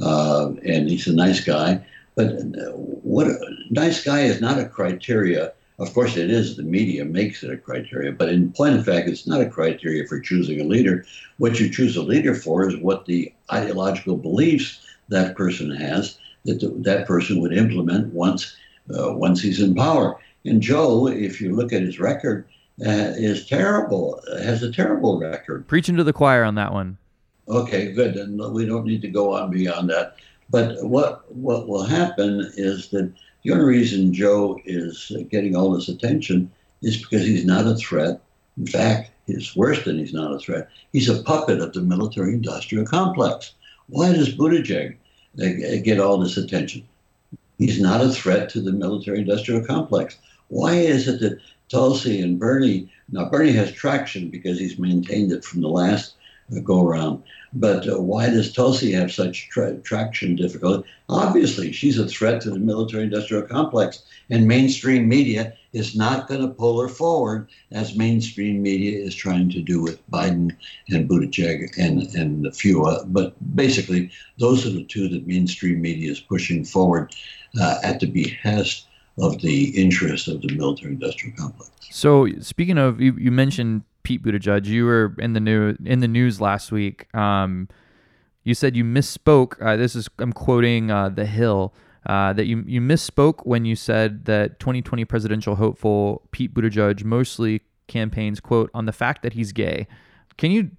Speaker 6: uh, and he's a nice guy. But uh, what a nice guy is not a criteria. Of course, it is. The media makes it a criteria, but in point of fact, it's not a criteria for choosing a leader. What you choose a leader for is what the ideological beliefs that person has that the, that person would implement once uh, once he's in power. And Joe, if you look at his record, uh, is terrible. Has a terrible record.
Speaker 4: Preaching to the choir on that one.
Speaker 6: Okay, good. And we don't need to go on beyond that. But what what will happen is that The only reason Joe is getting all this attention is because he's not a threat. In fact, it's worse than he's not a threat. He's a puppet of the military industrial complex. Why does Buttigieg uh, get all this attention? He's not a threat to the military industrial complex. Why is it that Tulsi and Bernie, now Bernie has traction because he's maintained it from the last go around, but uh, why does Tulsi have such tra- traction difficulty? Obviously, she's a threat to the military industrial complex, and mainstream media is not going to pull her forward as mainstream media is trying to do with Biden and Buttigieg and, and a few. Uh, but basically, those are the two that mainstream media is pushing forward uh, at the behest of the interest of the military industrial complex.
Speaker 4: So, speaking of, you, you mentioned Pete Buttigieg. You were in the new in the news last week. Um, you said you misspoke. Uh, this is I'm quoting uh, The Hill. Uh, that you you misspoke when you said that 2020 presidential hopeful Pete Buttigieg mostly campaigns quote on the fact that he's gay. Can you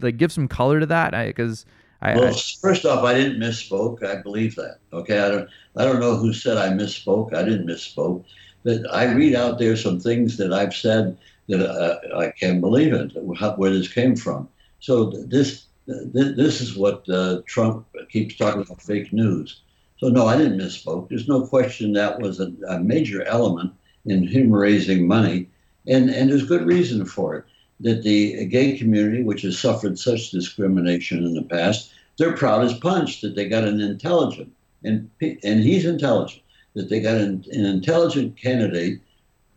Speaker 4: like give some color to that? Because I,
Speaker 6: well,
Speaker 4: I,
Speaker 6: first off, I didn't misspoke. I believe that. Okay, I don't. I don't know who said I misspoke. I didn't misspoke. That I read out there some things that I've said that uh, I can't believe it. Where this came from. So this this is what uh, Trump keeps talking about fake news. So no, I didn't misspoke. There's no question that was a, a major element in him raising money, and and there's good reason for it. That the gay community, which has suffered such discrimination in the past, they're proud as punch that they got an intelligent and and he's intelligent that they got an, an intelligent candidate,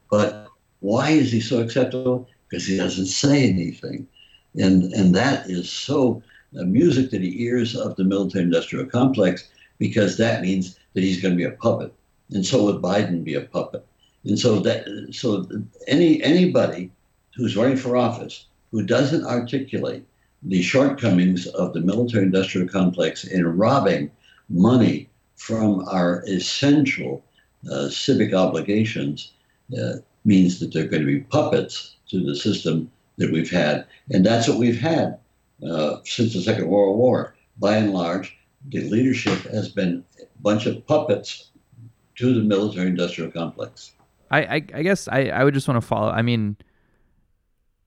Speaker 6: but why is he so acceptable? Because he doesn't say anything, and and that is so uh, music to the ears of the military-industrial complex because that means that he's going to be a puppet, and so would Biden be a puppet, and so that so any anybody who's running for office who doesn't articulate the shortcomings of the military-industrial complex in robbing money from our essential uh, civic obligations uh, means that they're going to be puppets to the system that we've had. And that's what we've had uh, since the Second World War. By and large, the leadership has been a bunch of puppets to the military industrial complex.
Speaker 4: I, I, I guess I, I would just want to follow. I mean,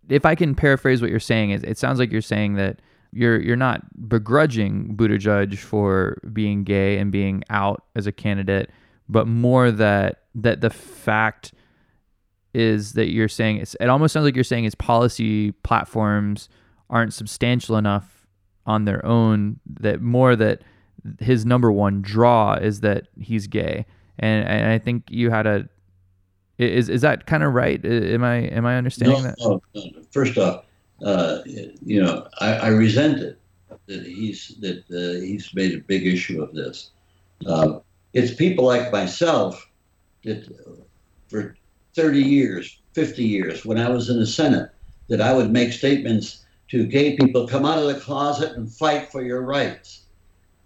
Speaker 4: if I can paraphrase what you're saying, it, it sounds like you're saying that you're you're not begrudging Buttigieg for being gay and being out as a candidate, but more that that the fact is that you're saying it's, it almost sounds like you're saying his policy platforms aren't substantial enough on their own that more that his number one draw is that he's gay. And, and I think you had a is is that kind of right am I am I understanding
Speaker 6: no,
Speaker 4: that?
Speaker 6: no, no. first off uh, you know I, I, resent it that he's that uh, he's made a big issue of this. Uh, it's people like myself that for 30 years, 50 years, when I was in the Senate, that I would make statements to gay people come out of the closet and fight for your rights.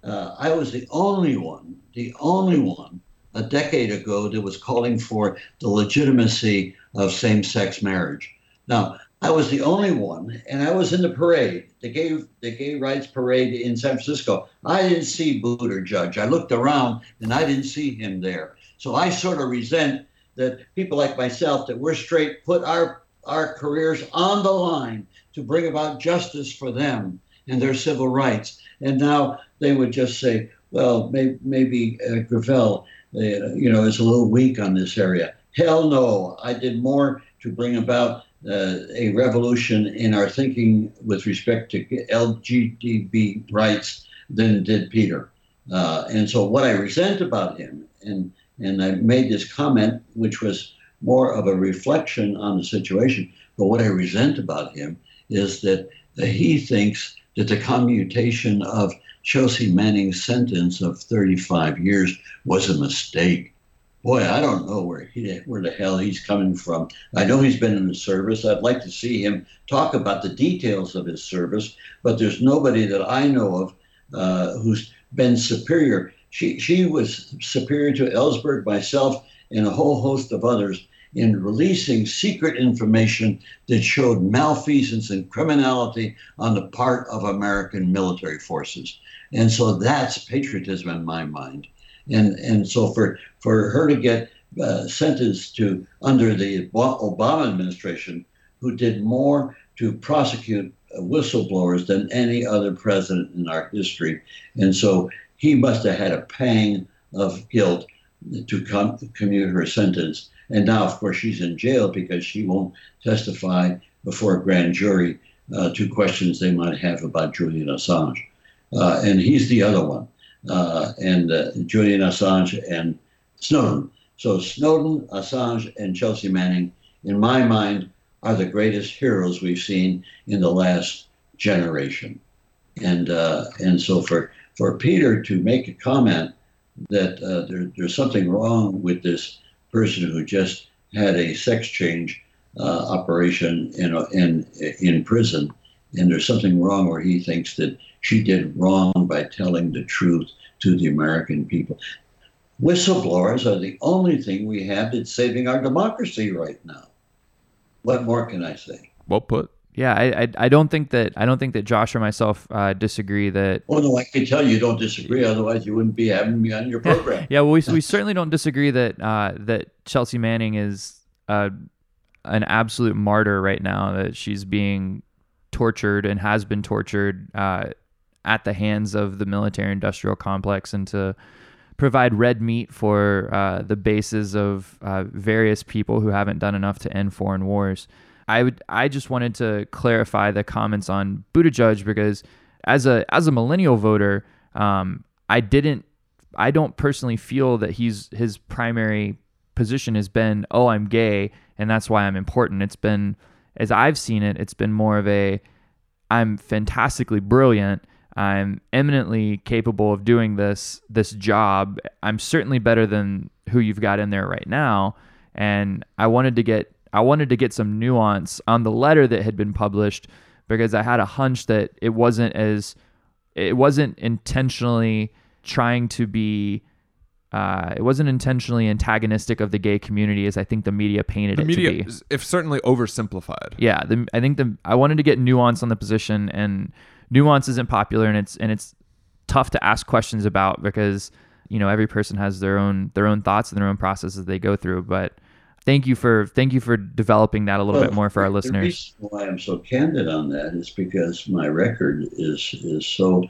Speaker 6: Uh, I was the only one, the only one a decade ago that was calling for the legitimacy of same sex marriage. Now, I was the only one, and I was in the parade, the gay, the gay rights parade in San Francisco. I didn't see Buttigieg. I looked around and I didn't see him there. So I sort of resent that people like myself that we're straight put our our careers on the line to bring about justice for them and their civil rights. And now they would just say, well, maybe, maybe uh, Gravel, uh, you know, is a little weak on this area. Hell no, I did more to bring about uh, a revolution in our thinking with respect to LGBT rights than did Peter. Uh, and so what I resent about him, and and I made this comment, which was more of a reflection on the situation. But what I resent about him is that he thinks that the commutation of Chelsea Manning's sentence of 35 years was a mistake. Boy, I don't know where he, where the hell he's coming from. I know he's been in the service. I'd like to see him talk about the details of his service, but there's nobody that I know of uh, who's been superior she, she was superior to Ellsberg, myself, and a whole host of others in releasing secret information that showed malfeasance and criminality on the part of American military forces. And so that's patriotism in my mind. and and so for for her to get uh, sentenced to under the Obama administration, who did more to prosecute whistleblowers than any other president in our history, and so he must have had a pang of guilt to com- commute her sentence. And now, of course, she's in jail because she won't testify before a grand jury uh, to questions they might have about Julian Assange. Uh, and he's the other one. Uh, and uh, Julian Assange and Snowden. So Snowden, Assange, and Chelsea Manning, in my mind, are the greatest heroes we've seen in the last generation. And uh, and so for for Peter to make a comment that uh, there, there's something wrong with this person who just had a sex change uh, operation in, in in prison, and there's something wrong where he thinks that she did wrong by telling the truth to the American people. Whistleblowers are the only thing we have that's saving our democracy right now. What more can I say?
Speaker 19: Well put.
Speaker 4: Yeah, I, I, I don't think that I don't think that Josh or myself uh, disagree that.
Speaker 6: Oh no, I can tell you don't disagree. Otherwise, you wouldn't be having me on your *laughs* program.
Speaker 4: yeah, well, we, we *laughs* certainly don't disagree that uh, that Chelsea Manning is uh, an absolute martyr right now. That she's being tortured and has been tortured uh, at the hands of the military-industrial complex, and to provide red meat for uh, the bases of uh, various people who haven't done enough to end foreign wars. I would I just wanted to clarify the comments on Buttigieg because as a as a millennial voter, um, I didn't I don't personally feel that he's his primary position has been oh I'm gay and that's why I'm important. It's been as I've seen it, it's been more of a I'm fantastically brilliant. I'm eminently capable of doing this this job. I'm certainly better than who you've got in there right now. And I wanted to get I wanted to get some nuance on the letter that had been published because I had a hunch that it wasn't as it wasn't intentionally trying to be uh, it wasn't intentionally antagonistic of the gay community as I think the media painted
Speaker 19: the
Speaker 4: it
Speaker 19: media,
Speaker 4: to be.
Speaker 19: if certainly oversimplified.
Speaker 4: Yeah, the, I think the I wanted to get nuance on the position, and nuance isn't popular, and it's and it's tough to ask questions about because you know every person has their own their own thoughts and their own processes they go through. But thank you for thank you for developing that a little bit more for our
Speaker 6: the
Speaker 4: listeners.
Speaker 6: reason why I'm so candid on that is because my record is is so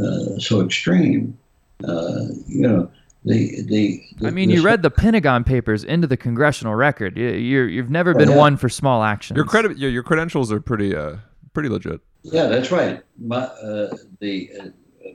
Speaker 6: uh, so extreme. Uh, you know, the the. the
Speaker 4: I mean,
Speaker 6: the-
Speaker 4: you read the Pentagon Papers into the congressional record. You, you're you've never been
Speaker 6: yeah.
Speaker 4: one for small actions.
Speaker 19: Your credit, yeah, your credentials are pretty, uh, pretty legit.
Speaker 6: Yeah, that's right. My uh, the uh,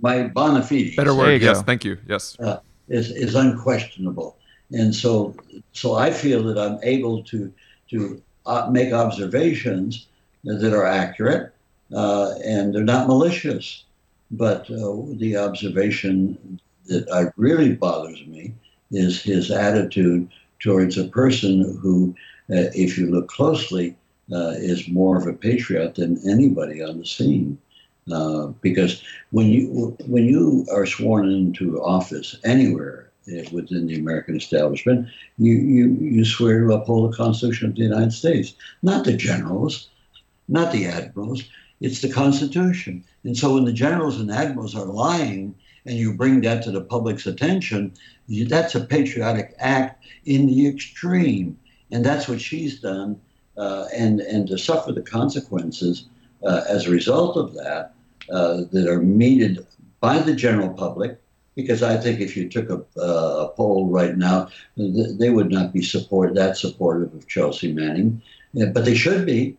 Speaker 6: my bona fides.
Speaker 19: Better word. Yes,
Speaker 4: go.
Speaker 19: thank you. Yes.
Speaker 6: uh, is is unquestionable, and so so I feel that I'm able to to uh, make observations that are accurate uh, and they're not malicious. But uh, the observation that really bothers me is his attitude towards a person who, uh, if you look closely, uh, is more of a patriot than anybody on the scene. Because when you when you are sworn into office anywhere within the American establishment, you, you you swear to uphold the Constitution of the United States, not the generals, not the admirals. It's the Constitution. And so when the generals and admirals are lying, and you bring that to the public's attention, you, that's a patriotic act in the extreme, and that's what she's done. Uh, and and to suffer the consequences uh, as a result of that uh, that are meted by the general public. Because I think if you took a, uh, a poll right now, th- they would not be support that supportive of Chelsea Manning, Yeah, but they should be.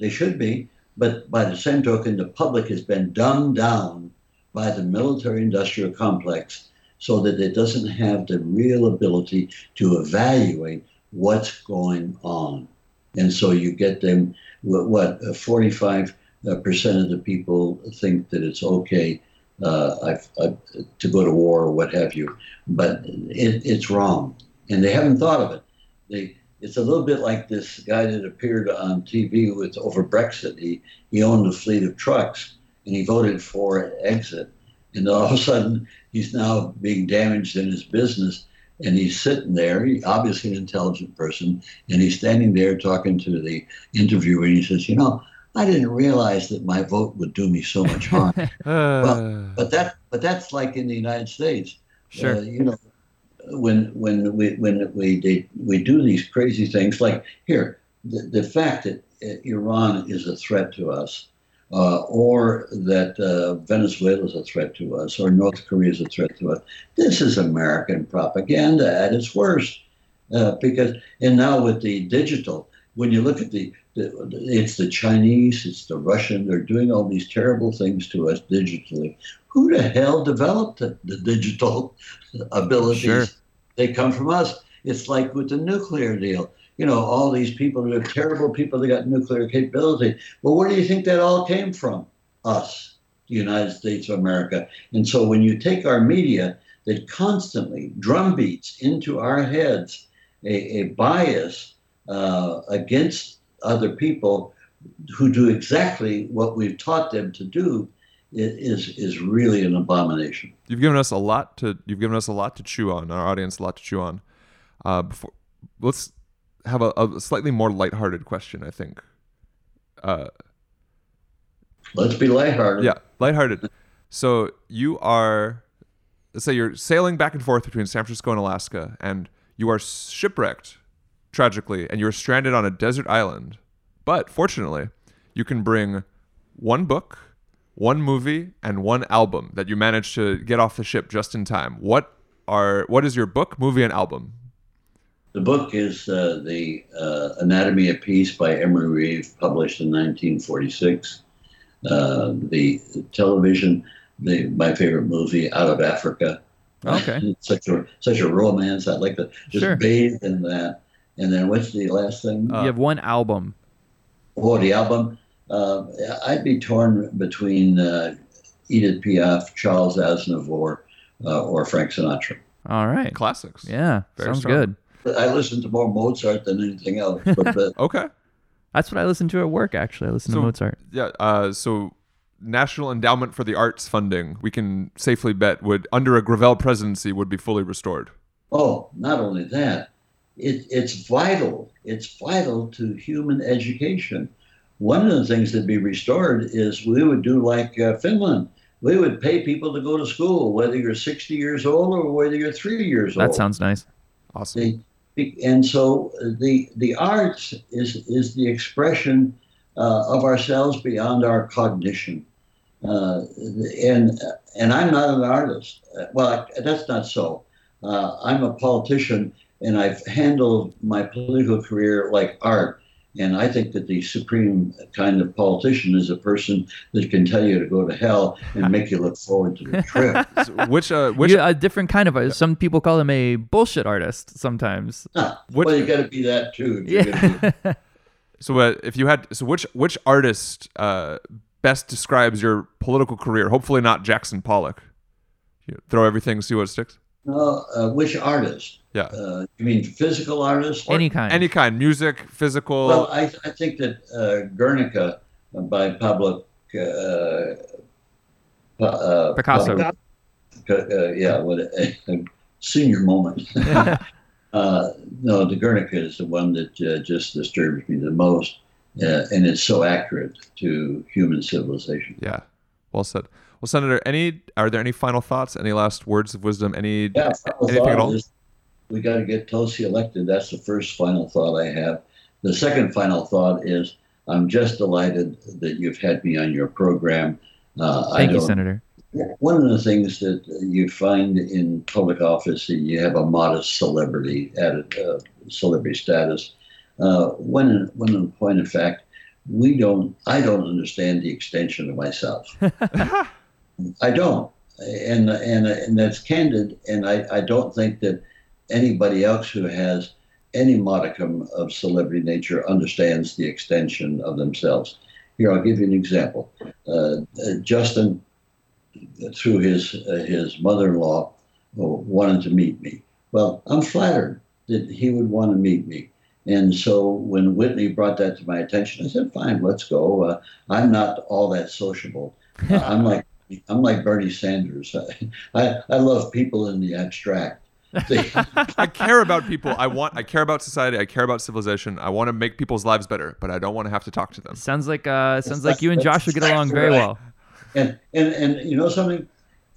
Speaker 6: They should be. But by the same token, the public has been dumbed down by the military-industrial complex, so that it doesn't have the real ability to evaluate what's going on. And so you get them, what, what uh, 45 uh, percent of the people think that it's okay uh, I've, I've, to go to war or what have you, but it, it's wrong, and they haven't thought of it. They, it's a little bit like this guy that appeared on TV with over Brexit. He he owned a fleet of trucks, and he voted for exit, and all of a sudden he's now being damaged in his business and he's sitting there, he, obviously an intelligent person, and he's standing there talking to the interviewer, and he says, "You know, I didn't realize that my vote would do me so much harm." *laughs* well, but that, but that's like in the United States.
Speaker 4: Sure.
Speaker 6: Uh, you know, when when we when we they, we do these crazy things like here, the, the fact that uh, Iran is a threat to us, uh, or that uh, Venezuela is a threat to us, or North Korea is a threat to us. This is American propaganda at its worst. Uh, because and now with the digital, when you look at the, it's the Chinese, it's the Russian, they're doing all these terrible things to us digitally. Who the hell developed the, the digital *laughs* abilities?
Speaker 4: Sure.
Speaker 6: They come from us. It's like with the nuclear deal. You know, all these people are terrible people that got nuclear capability. Well, where do you think that all came from? Us, the United States of America. And so when you take our media that constantly drumbeats into our heads a, a bias uh, against other people who do exactly what we've taught them to do is is really an abomination.
Speaker 3: You've given us a lot to you've given us a lot to chew on. Our audience a lot to chew on. Uh, before let's have a, a slightly more lighthearted question. I think. Uh,
Speaker 6: let's be lighthearted.
Speaker 3: Yeah, lighthearted. so you are, let's say you're sailing back and forth between San Francisco and Alaska, and you are shipwrecked, tragically, and you're stranded on a desert island. But fortunately, you can bring one book, one movie, and one album that you managed to get off the ship just in time. What are what is your book, movie, and album?
Speaker 6: The book is uh, the uh, Anatomy of Peace by Emery Reves, published in 1946. Uh, the television, the, my favorite movie, Out of Africa.
Speaker 4: Okay. *laughs*
Speaker 6: such a such a romance. I'd like to just
Speaker 4: Sure.
Speaker 6: bathe in that. And then what's the last thing?
Speaker 4: you have one album.
Speaker 6: Oh, the album. Uh, I'd be torn between uh, Edith Piaf, Charles Aznavour, uh, or Frank Sinatra.
Speaker 4: All right.
Speaker 3: Classics.
Speaker 4: Yeah.
Speaker 3: Very
Speaker 4: sounds
Speaker 3: strong.
Speaker 4: good.
Speaker 6: I listen to more Mozart than anything else. But, *laughs* uh,
Speaker 3: Okay.
Speaker 4: That's what I listen to at work. Actually, I listen
Speaker 3: So-
Speaker 4: to Mozart.
Speaker 3: Yeah. Uh, so National Endowment for the Arts funding, we can safely bet would under a Gravel presidency would be fully restored.
Speaker 6: oh, not only that, it, it's vital. It's vital to human education. One of the things that'd be restored is we would do like uh, Finland. We would pay people to go to school, whether you're 60 years old or whether you're three years old.
Speaker 4: That sounds nice.
Speaker 3: Awesome.
Speaker 6: The, the- and so uh, the the arts is is the expression uh, of ourselves beyond our cognition. Uh, and and I'm not an artist. Uh, Well, that's not so. Uh, I'm a politician, and I've handled my political career like art. And I think that the supreme kind of politician is a person that can tell you to go to hell and make you look forward to the trip. *laughs*
Speaker 3: So which uh, which
Speaker 4: You- a different kind of artist. Some people call him a bullshit artist. Sometimes.
Speaker 3: What-
Speaker 6: well, you got to be that too. if be-
Speaker 4: Yeah. *laughs*
Speaker 3: So uh, if you had so which which artist uh, best describes your political career? Hopefully not Jackson Pollock. You throw everything, see what sticks.
Speaker 6: No, uh, which artist?
Speaker 3: Yeah.
Speaker 6: Uh, you mean physical artist?
Speaker 4: Any kind.
Speaker 3: Any kind, music, physical.
Speaker 6: Well, I, I think that uh, Guernica uh, by Pablo uh, uh,
Speaker 4: Picasso.
Speaker 6: Pa- uh, yeah, what a, a senior moment. *laughs* *laughs* uh, no, the Guernica is the one that uh, just disturbs me the most, uh, and it's so accurate to human civilization.
Speaker 3: yeah. Well said. Well, Senator, any are there any final thoughts? Any last words of wisdom? Any
Speaker 6: Yeah,
Speaker 3: anything at all?
Speaker 6: is we got to get Tulsi elected. That's the first final thought I have. The second final thought is I'm just delighted that you've had me on your program. Uh,
Speaker 4: Thank you, Senator.
Speaker 6: One of the things that you find in public office, is you have a modest celebrity added, uh, celebrity status. Uh, when, when in point of fact, we don't. I don't understand the extension of myself. *laughs* I don't, and and and that's candid. And I, I don't think that anybody else who has any modicum of celebrity nature understands the extension of themselves. Here, I'll give you an example. Uh, uh, Justin, through his uh, his mother-in-law, uh, wanted to meet me. Well, I'm flattered that he would want to meet me. And so when Whitney brought that to my attention, I said, "Fine, let's go." Uh, I'm not all that sociable. *laughs* I'm like I'm like Bernie Sanders. *laughs* I, I love people in the abstract. They- *laughs*
Speaker 3: I care about people. I want. I care about society. I care about civilization. I want to make people's lives better, but I don't want to have to talk to them.
Speaker 4: Sounds like uh, sounds like you and Josh would get along very well.
Speaker 6: And and and you know something,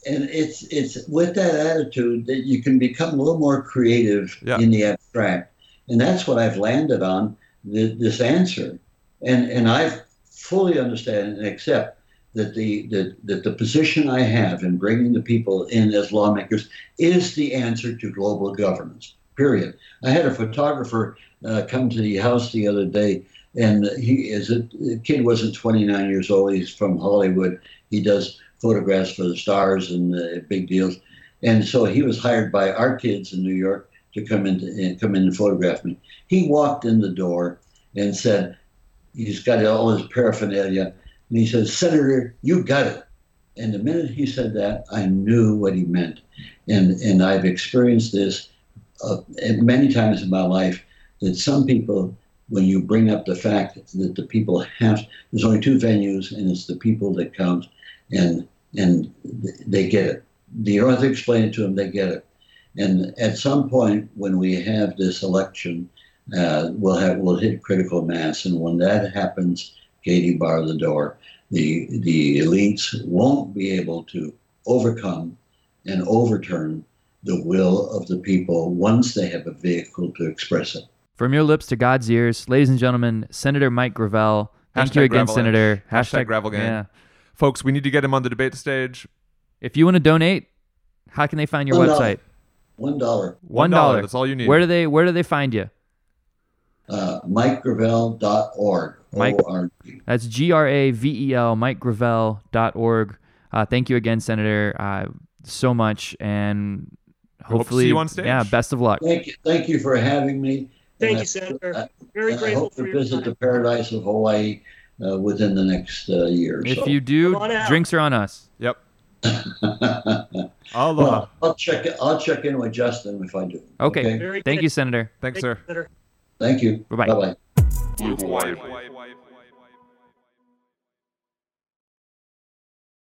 Speaker 6: and it's it's with that attitude that you can become a little more creative
Speaker 19: Yeah.
Speaker 6: in the abstract, and that's what I've landed on th- this answer, and and I fully understand and accept that the that, that the position I have in bringing the people in as lawmakers is the answer to global governance. Period. I had a photographer uh, come to the house the other day, and he is a the kid wasn't 29 years old. He's from Hollywood. He does photographs for the stars and uh, big deals, and so he was hired by our kids in New York to come in and come in and photograph me. He walked in the door and said, he's got all his paraphernalia, and he says, "Senator, you got it." And the minute he said that, I knew what he meant, and and I've experienced this uh, many times in my life that some people, when you bring up the fact that the people have, there's only two venues, and it's the people that count, and and they get it. You don't have to explain it to them; they get it. And at some point, when we have this election, uh, we'll have we'll hit critical mass, and when that happens, Katie, bar the door. The the elites won't be able to overcome and overturn the will of the people once they have a vehicle to express it.
Speaker 4: From your lips to God's ears, ladies and gentlemen, Senator Mike Gravel. Thank you again,
Speaker 19: Gravel
Speaker 4: Senator.
Speaker 19: Hashtag, Gravel Gang.
Speaker 4: Yeah.
Speaker 19: Folks, we need to get him on the debate stage.
Speaker 4: If you want to donate, how can they find your
Speaker 6: One dollar.
Speaker 4: website?
Speaker 6: One dollar.
Speaker 4: One
Speaker 19: dollar,
Speaker 4: dollar.
Speaker 19: that's all you need.
Speaker 4: Where do they Where do they find you?
Speaker 6: Uh, MikeGravel.org.
Speaker 4: Mike.
Speaker 6: O-R-G.
Speaker 4: That's G R A V E L, MikeGravel.org. Uh, thank you again, Senator, uh, so much, and
Speaker 19: hope see
Speaker 4: hopefully,
Speaker 19: you on stage.
Speaker 4: yeah, best of luck.
Speaker 6: Thank you, thank you for having me.
Speaker 5: Thank
Speaker 6: And
Speaker 5: you,
Speaker 6: I-
Speaker 5: Senator.
Speaker 6: I-
Speaker 5: Very
Speaker 6: and I
Speaker 5: grateful
Speaker 6: hope
Speaker 5: for
Speaker 6: to
Speaker 5: your
Speaker 6: visit
Speaker 5: time.
Speaker 6: the paradise of Hawaii uh, within the next uh, year.
Speaker 4: If
Speaker 6: so.
Speaker 4: you do,
Speaker 5: Come on out.
Speaker 4: drinks are on us.
Speaker 19: Yep. *laughs*
Speaker 6: well,
Speaker 19: Aloha.
Speaker 6: I'll check. I'll check in with Justin if I do.
Speaker 4: Okay.
Speaker 5: Very
Speaker 4: Thank
Speaker 5: good.
Speaker 4: you, Senator.
Speaker 19: Thanks,
Speaker 5: Thank you,
Speaker 19: sir.
Speaker 5: Senator.
Speaker 6: Thank you. Bye bye.
Speaker 3: Blue Hawaii.